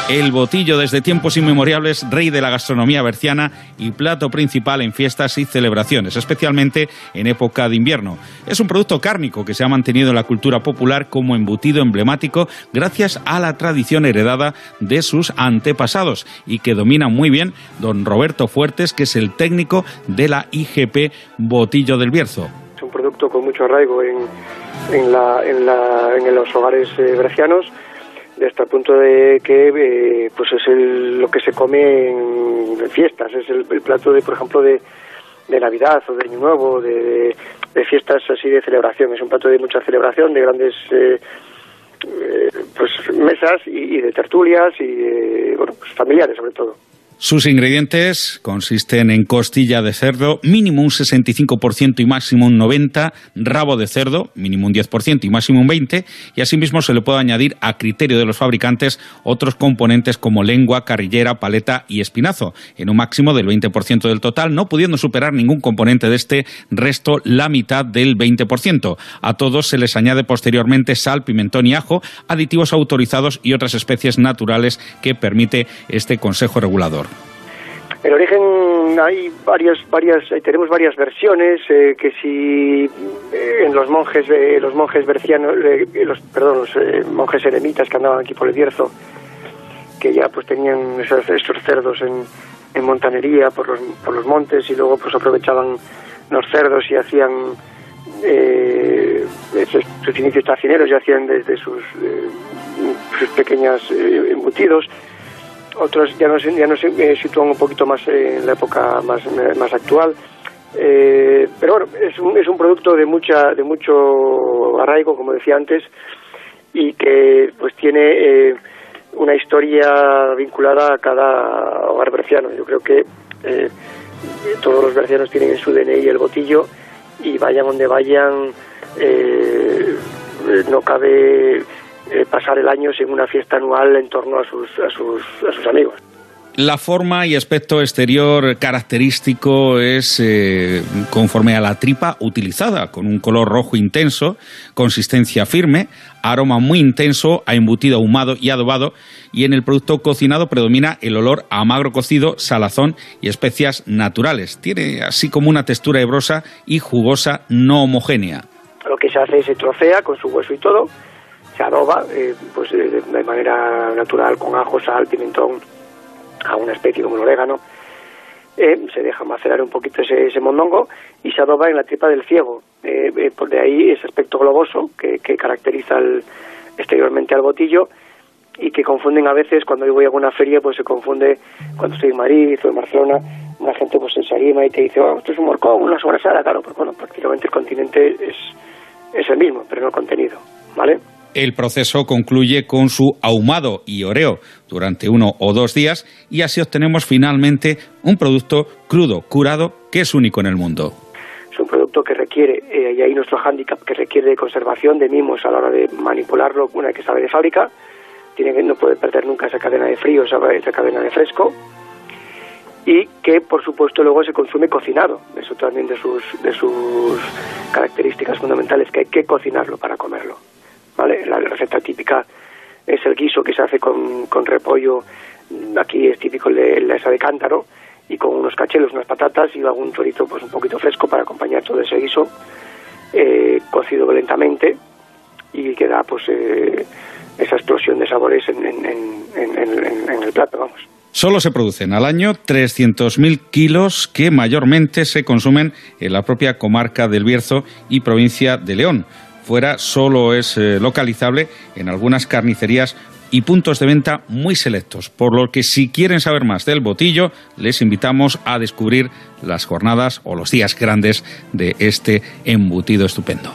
El botillo desde tiempos inmemoriales, rey de la gastronomía berciana y plato principal en fiestas y celebraciones, especialmente en época de invierno. Es un producto cárnico que se ha mantenido en la cultura popular como embutido emblemático gracias a la tradición heredada de sus antepasados y que domina muy bien don Roberto Fuertes, que es el técnico de la IGP Botillo del Bierzo. Un producto con mucho arraigo en, en, la, en, la, en los hogares eh, bercianos hasta el punto de que eh, pues es el, lo que se come en, fiestas, es el, el, plato de, por ejemplo, de, de Navidad o de Año Nuevo, de, de, fiestas así de celebración, es un plato de mucha celebración, de grandes eh, eh, pues mesas y, y, de tertulias y bueno, pues familiares sobre todo. Sus ingredientes consisten en costilla de cerdo, mínimo un 65% y máximo un 90%, rabo de cerdo, mínimo un 10% y máximo un 20%, y asimismo se le puede añadir a criterio de los fabricantes otros componentes como lengua, carrillera, paleta y espinazo, en un máximo del 20% del total, no pudiendo superar ningún componente de este resto la mitad del 20%. A todos se les añade posteriormente sal, pimentón y ajo, aditivos autorizados y otras especies naturales que permite este Consejo Regulador. El origen hay varias, varias, tenemos varias versiones eh, que si eh, en los monjes, eh, los monjes bercianos, los, perdón, los monjes eremitas que andaban aquí por el Bierzo, que ya pues tenían esos, cerdos en, montanería por los, por los montes y luego pues aprovechaban los cerdos y hacían sus, sus inicios tacineros y hacían desde sus, sus pequeños embutidos otros ya nos, ya nos eh, sitúan un poquito más en la época más, más actual. Eh, pero bueno, es un, es un producto de mucha de mucho arraigo, como decía antes, y que pues tiene eh, una historia vinculada a cada hogar berciano. Yo creo que eh, todos los bercianos tienen en su DNI el botillo y vayan donde vayan, eh, no cabe eh, pasar el año sin una fiesta anual en torno a sus, a sus, a sus amigos. La forma y aspecto exterior característico es eh, conforme a la tripa utilizada, con un color rojo intenso, consistencia firme, aroma muy intenso a embutido ahumado y adobado, y en el producto cocinado predomina el olor a magro cocido, salazón y especias naturales. Tiene así como una textura hebrosa y jugosa no homogénea. Lo que se hace es se trocea con su hueso y todo, se adoba eh, pues de manera natural con ajo, sal, pimentón, a una especie como el orégano, eh, se deja macerar un poquito ese, ese, mondongo y se adoba en la tripa del ciego. Eh, eh, por de ahí ese aspecto globoso que, caracteriza exteriormente al botillo y que confunden a veces cuando yo voy a alguna feria, pues se confunde cuando estoy en Madrid o en Barcelona, una gente pues se anima y te dice, oh, esto es un morcón, una sobrasada, claro, pues bueno, prácticamente el continente es, es el mismo, pero no el contenido, ¿vale? El proceso concluye con su ahumado y oreo durante uno o dos días y así obtenemos finalmente un producto crudo, curado, que es único en el mundo. Es un producto que requiere, eh, y ahí nuestro hándicap, que requiere de conservación de mimos a la hora de manipularlo una vez que sale de fábrica. Tiene que, no puede perder nunca esa cadena de frío, esa, esa cadena de fresco. Y que, por supuesto, luego se consume cocinado. Eso también de sus, de sus características fundamentales, que hay que cocinarlo para comerlo. La receta típica es el guiso que se hace con, con repollo, aquí es típico la esa de cántaro, y con unos cachelos, unas patatas y algún chorito pues un poquito fresco para acompañar todo ese guiso, eh, cocido lentamente y queda pues eh, esa explosión de sabores en, en, el plato, vamos. Solo se producen al año 300.000 kilos que mayormente se consumen en la propia comarca del Bierzo y provincia de León fuera solo es eh, localizable en algunas carnicerías y puntos de venta muy selectos, por lo que si quieren saber más del botillo, les invitamos a descubrir las jornadas o los días grandes de este embutido estupendo.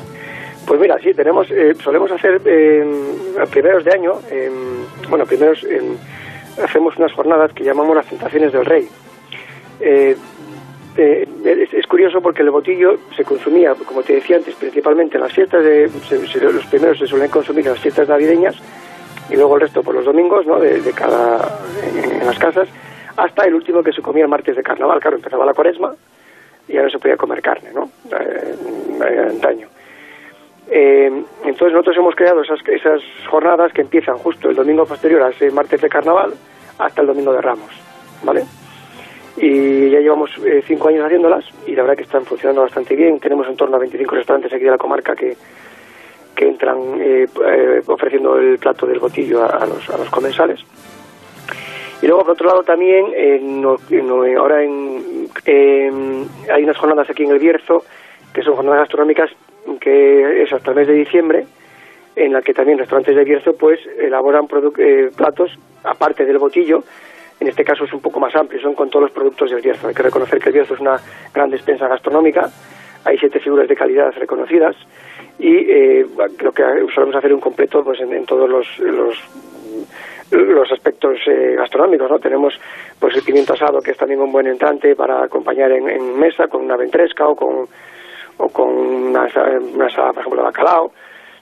Pues mira, sí, tenemos, eh, solemos hacer eh, a primeros de año, bueno, primeros hacemos unas jornadas que llamamos las tentaciones del rey. Eh, es, curioso porque el botillo se consumía, como te decía antes, principalmente en las fiestas de, los primeros se suelen consumir en las fiestas navideñas y luego el resto por los domingos, ¿no? De, cada en, las casas, hasta el último que se comía el martes de carnaval, claro, empezaba la cuaresma y ya no se podía comer carne, ¿no? Eh, antaño. Eh, entonces nosotros hemos creado esas, esas jornadas que empiezan justo el domingo posterior a ese martes de carnaval hasta el domingo de Ramos, ¿vale? Y ya llevamos eh, cinco años haciéndolas y la verdad que están funcionando bastante bien. Tenemos en torno a 25 restaurantes aquí de la comarca que, que entran eh, eh, ofreciendo el plato del botillo a, los, a los comensales. Y luego, por otro lado, también, ahora en, hay unas jornadas aquí en el Bierzo, que son jornadas gastronómicas, que es hasta el mes de diciembre, en la que también restaurantes de Bierzo pues elaboran platos, aparte del botillo, en este caso es un poco más amplio, son con todos los productos del Bierzo. Hay que reconocer que el Bierzo es una gran despensa gastronómica, hay siete figuras de calidad reconocidas y eh, lo que solemos hacer un completo pues en, todos los, los, aspectos eh, gastronómicos, ¿no? Tenemos pues el pimiento asado, que es también un buen entrante para acompañar en, mesa con una ventresca o con, o con una, una por ejemplo, de bacalao.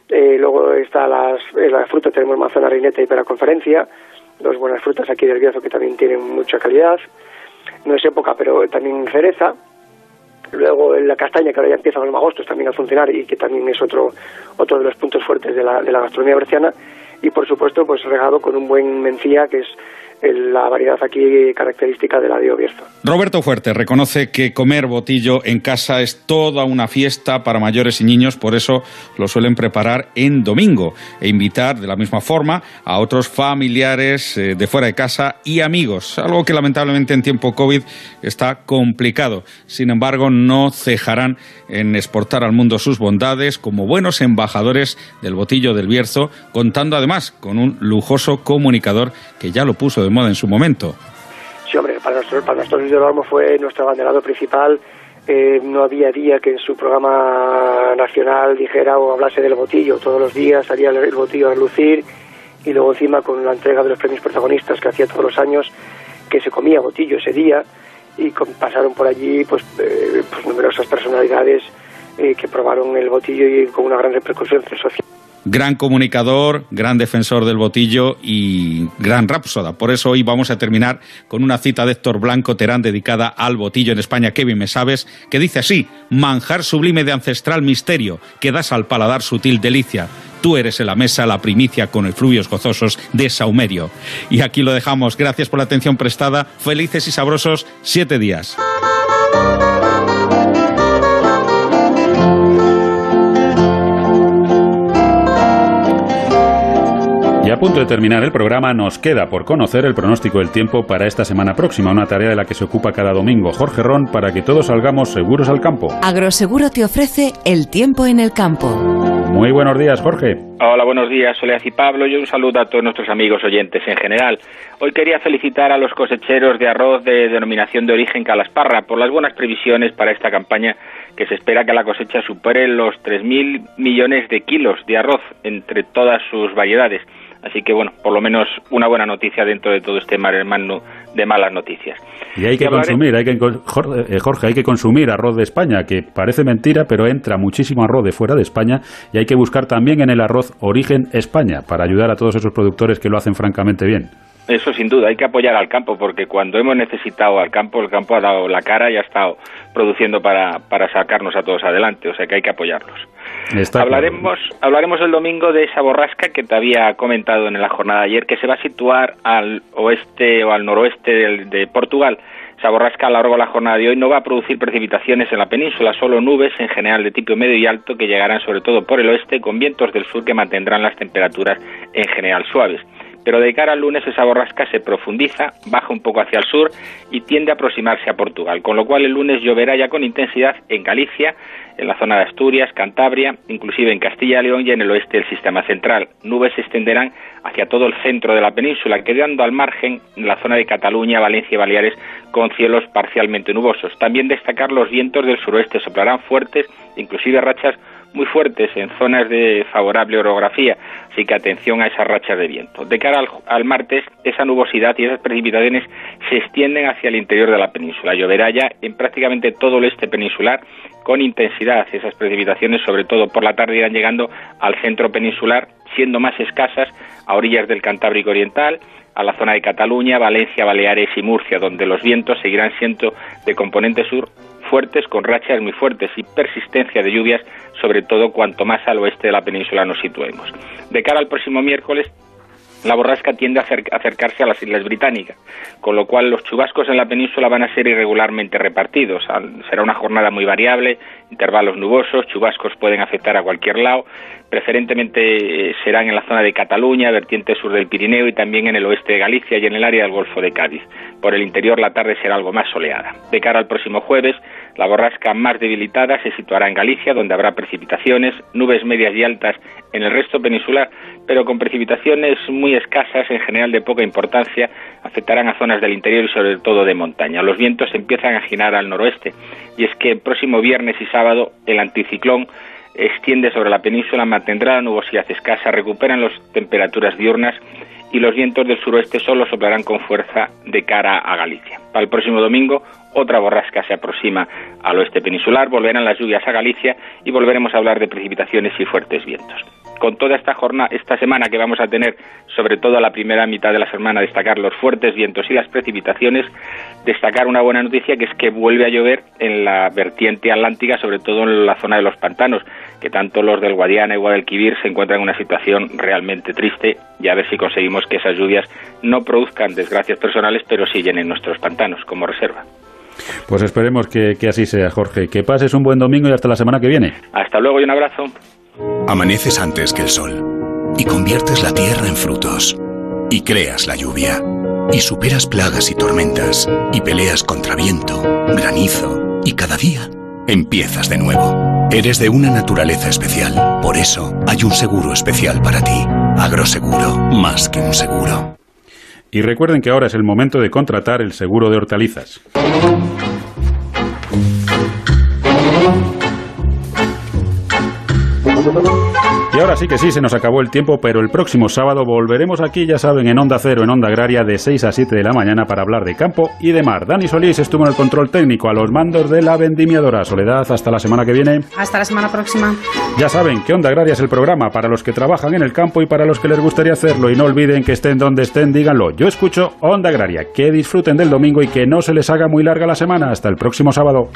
Eh, luego está las, la fruta, tenemos manzana reineta y conferencia dos buenas frutas aquí del Bierzo que también tienen mucha calidad. No es época, pero también cereza. Luego la castaña, que ahora ya empieza en agosto también a funcionar y que también es otro, otro de los puntos fuertes de la, de la gastronomía berciana. Y por supuesto, pues regado con un buen mencía, que es la variedad aquí característica de la de. Roberto Fuerte reconoce que comer botillo en casa es toda una fiesta para mayores y niños, por eso lo suelen preparar en domingo e invitar de la misma forma a otros familiares eh, de fuera de casa y amigos, algo que lamentablemente en tiempo COVID está complicado. Sin embargo, no cejarán en exportar al mundo sus bondades como buenos embajadores del botillo del Bierzo, contando además con un lujoso comunicador que ya lo puso de moda en su momento. Sí, hombre, para nosotros, para nosotros fue nuestro abanderado principal. Eh, no había día que en su programa nacional dijera o hablase del botillo. Todos los días salía el botillo a lucir y luego encima con la entrega de los premios protagonistas que hacía todos los años que se comía botillo ese día y pasaron por allí pues, eh, pues numerosas personalidades eh, que probaron el botillo y con una gran repercusión social gran comunicador, gran defensor del botillo y gran rapsoda. Por eso hoy vamos a terminar con una cita de Héctor Blanco Terán dedicada al botillo en España, Kevin me sabes, que dice así, manjar sublime de ancestral misterio, que das al paladar sutil delicia. Tú eres en la mesa la primicia con efluvios gozosos de Saumerio. Y aquí lo dejamos. Gracias por la atención prestada. Felices y sabrosos siete días. A punto de terminar el programa, nos queda por conocer el pronóstico del tiempo para esta semana próxima, una tarea de la que se ocupa cada domingo Jorge Ron para que todos salgamos seguros al campo. Agroseguro te ofrece el tiempo en el campo. Muy buenos días, Jorge. Hola, buenos días, Soledad y Pablo, y un saludo a todos nuestros amigos oyentes en general. Hoy quería felicitar a los cosecheros de arroz de denominación de origen Calasparra por las buenas previsiones para esta campaña que se espera que la cosecha supere los 3.000 millones de kilos de arroz entre todas sus variedades. Así que, bueno, por lo menos una buena noticia dentro de todo este mar hermano de malas noticias. Y hay que consumir, hay que, eh, Jorge, hay que consumir arroz de España, que parece mentira, pero entra muchísimo arroz de fuera de España y hay que buscar también en el arroz origen España para ayudar a todos esos productores que lo hacen francamente bien. Eso sin duda, hay que apoyar al campo, porque cuando hemos necesitado al campo, el campo ha dado la cara y ha estado produciendo para, para sacarnos a todos adelante, o sea que hay que apoyarlos. Hablaremos, hablaremos el domingo de esa borrasca que te había comentado en la jornada de ayer, que se va a situar al oeste o al noroeste de, de Portugal. Esa borrasca a lo largo de la jornada de hoy no va a producir precipitaciones en la península, solo nubes en general de tipo medio y alto que llegarán sobre todo por el oeste con vientos del sur que mantendrán las temperaturas en general suaves pero de cara al lunes esa borrasca se profundiza, baja un poco hacia el sur y tiende a aproximarse a Portugal, con lo cual el lunes lloverá ya con intensidad en Galicia, en la zona de Asturias, Cantabria, inclusive en Castilla y León y en el oeste del sistema central. Nubes se extenderán hacia todo el centro de la península, quedando al margen en la zona de Cataluña, Valencia y Baleares con cielos parcialmente nubosos. También destacar los vientos del suroeste soplarán fuertes, inclusive rachas muy fuertes en zonas de favorable orografía, así que atención a esas rachas de viento. De cara al, martes, esa nubosidad y esas precipitaciones se extienden hacia el interior de la península. Lloverá ya en prácticamente todo el este peninsular con intensidad. Esas precipitaciones, sobre todo por la tarde, irán llegando al centro peninsular, siendo más escasas a orillas del Cantábrico Oriental, a la zona de Cataluña, Valencia, Baleares y Murcia, donde los vientos seguirán siendo de componente sur fuertes con rachas muy fuertes y persistencia de lluvias, sobre todo cuanto más al oeste de la península nos situemos. De cara al próximo miércoles, la borrasca tiende a acercarse a las Islas Británicas, con lo cual los chubascos en la península van a ser irregularmente repartidos. Será una jornada muy variable, intervalos nubosos, chubascos pueden afectar a cualquier lado, preferentemente eh, serán en la zona de Cataluña, vertiente sur del Pirineo y también en el oeste de Galicia y en el área del Golfo de Cádiz. Por el interior la tarde será algo más soleada. De cara al próximo jueves, la borrasca más debilitada se situará en Galicia, donde habrá precipitaciones, nubes medias y altas en el resto peninsular, pero con precipitaciones muy escasas, en general de poca importancia, afectarán a zonas del interior y sobre todo de montaña. Los vientos empiezan a girar al noroeste y es que el próximo viernes y sábado el anticiclón extiende sobre la península, mantendrá la nubosidad escasa, recuperan las temperaturas diurnas y los vientos del suroeste solo soplarán con fuerza de cara a Galicia. Para el próximo domingo, otra borrasca se aproxima al oeste peninsular, volverán las lluvias a Galicia y volveremos a hablar de precipitaciones y fuertes vientos con toda esta jornada, esta semana que vamos a tener, sobre todo a la primera mitad de la semana, destacar los fuertes vientos y las precipitaciones, destacar una buena noticia que es que vuelve a llover en la vertiente atlántica, sobre todo en la zona de los pantanos, que tanto los del Guadiana y Guadalquivir se encuentran en una situación realmente triste y a ver si conseguimos que esas lluvias no produzcan desgracias personales, pero sí llenen nuestros pantanos como reserva. Pues esperemos que, que así sea, Jorge. Que pases un buen domingo y hasta la semana que viene. Hasta luego y un abrazo. Amaneces antes que el sol y conviertes la tierra en frutos y creas la lluvia y superas plagas y tormentas y peleas contra viento, granizo y cada día empiezas de nuevo. Eres de una naturaleza especial, por eso hay un seguro especial para ti. Agroseguro, más que un seguro. Y recuerden que ahora es el momento de contratar el seguro de hortalizas. Y ahora sí que sí, se nos acabó el tiempo, pero el próximo sábado volveremos aquí, ya saben, en Onda Cero, en Onda Agraria, de 6 a 7 de la mañana para hablar de campo y de mar. Dani Solís estuvo en el control técnico a los mandos de la vendimiadora. Soledad, hasta la semana que viene. Hasta la semana próxima. Ya saben que Onda Agraria es el programa para los que trabajan en el campo y para los que les gustaría hacerlo. Y no olviden que estén donde estén, díganlo. Yo escucho Onda Agraria. Que disfruten del domingo y que no se les haga muy larga la semana. Hasta el próximo sábado.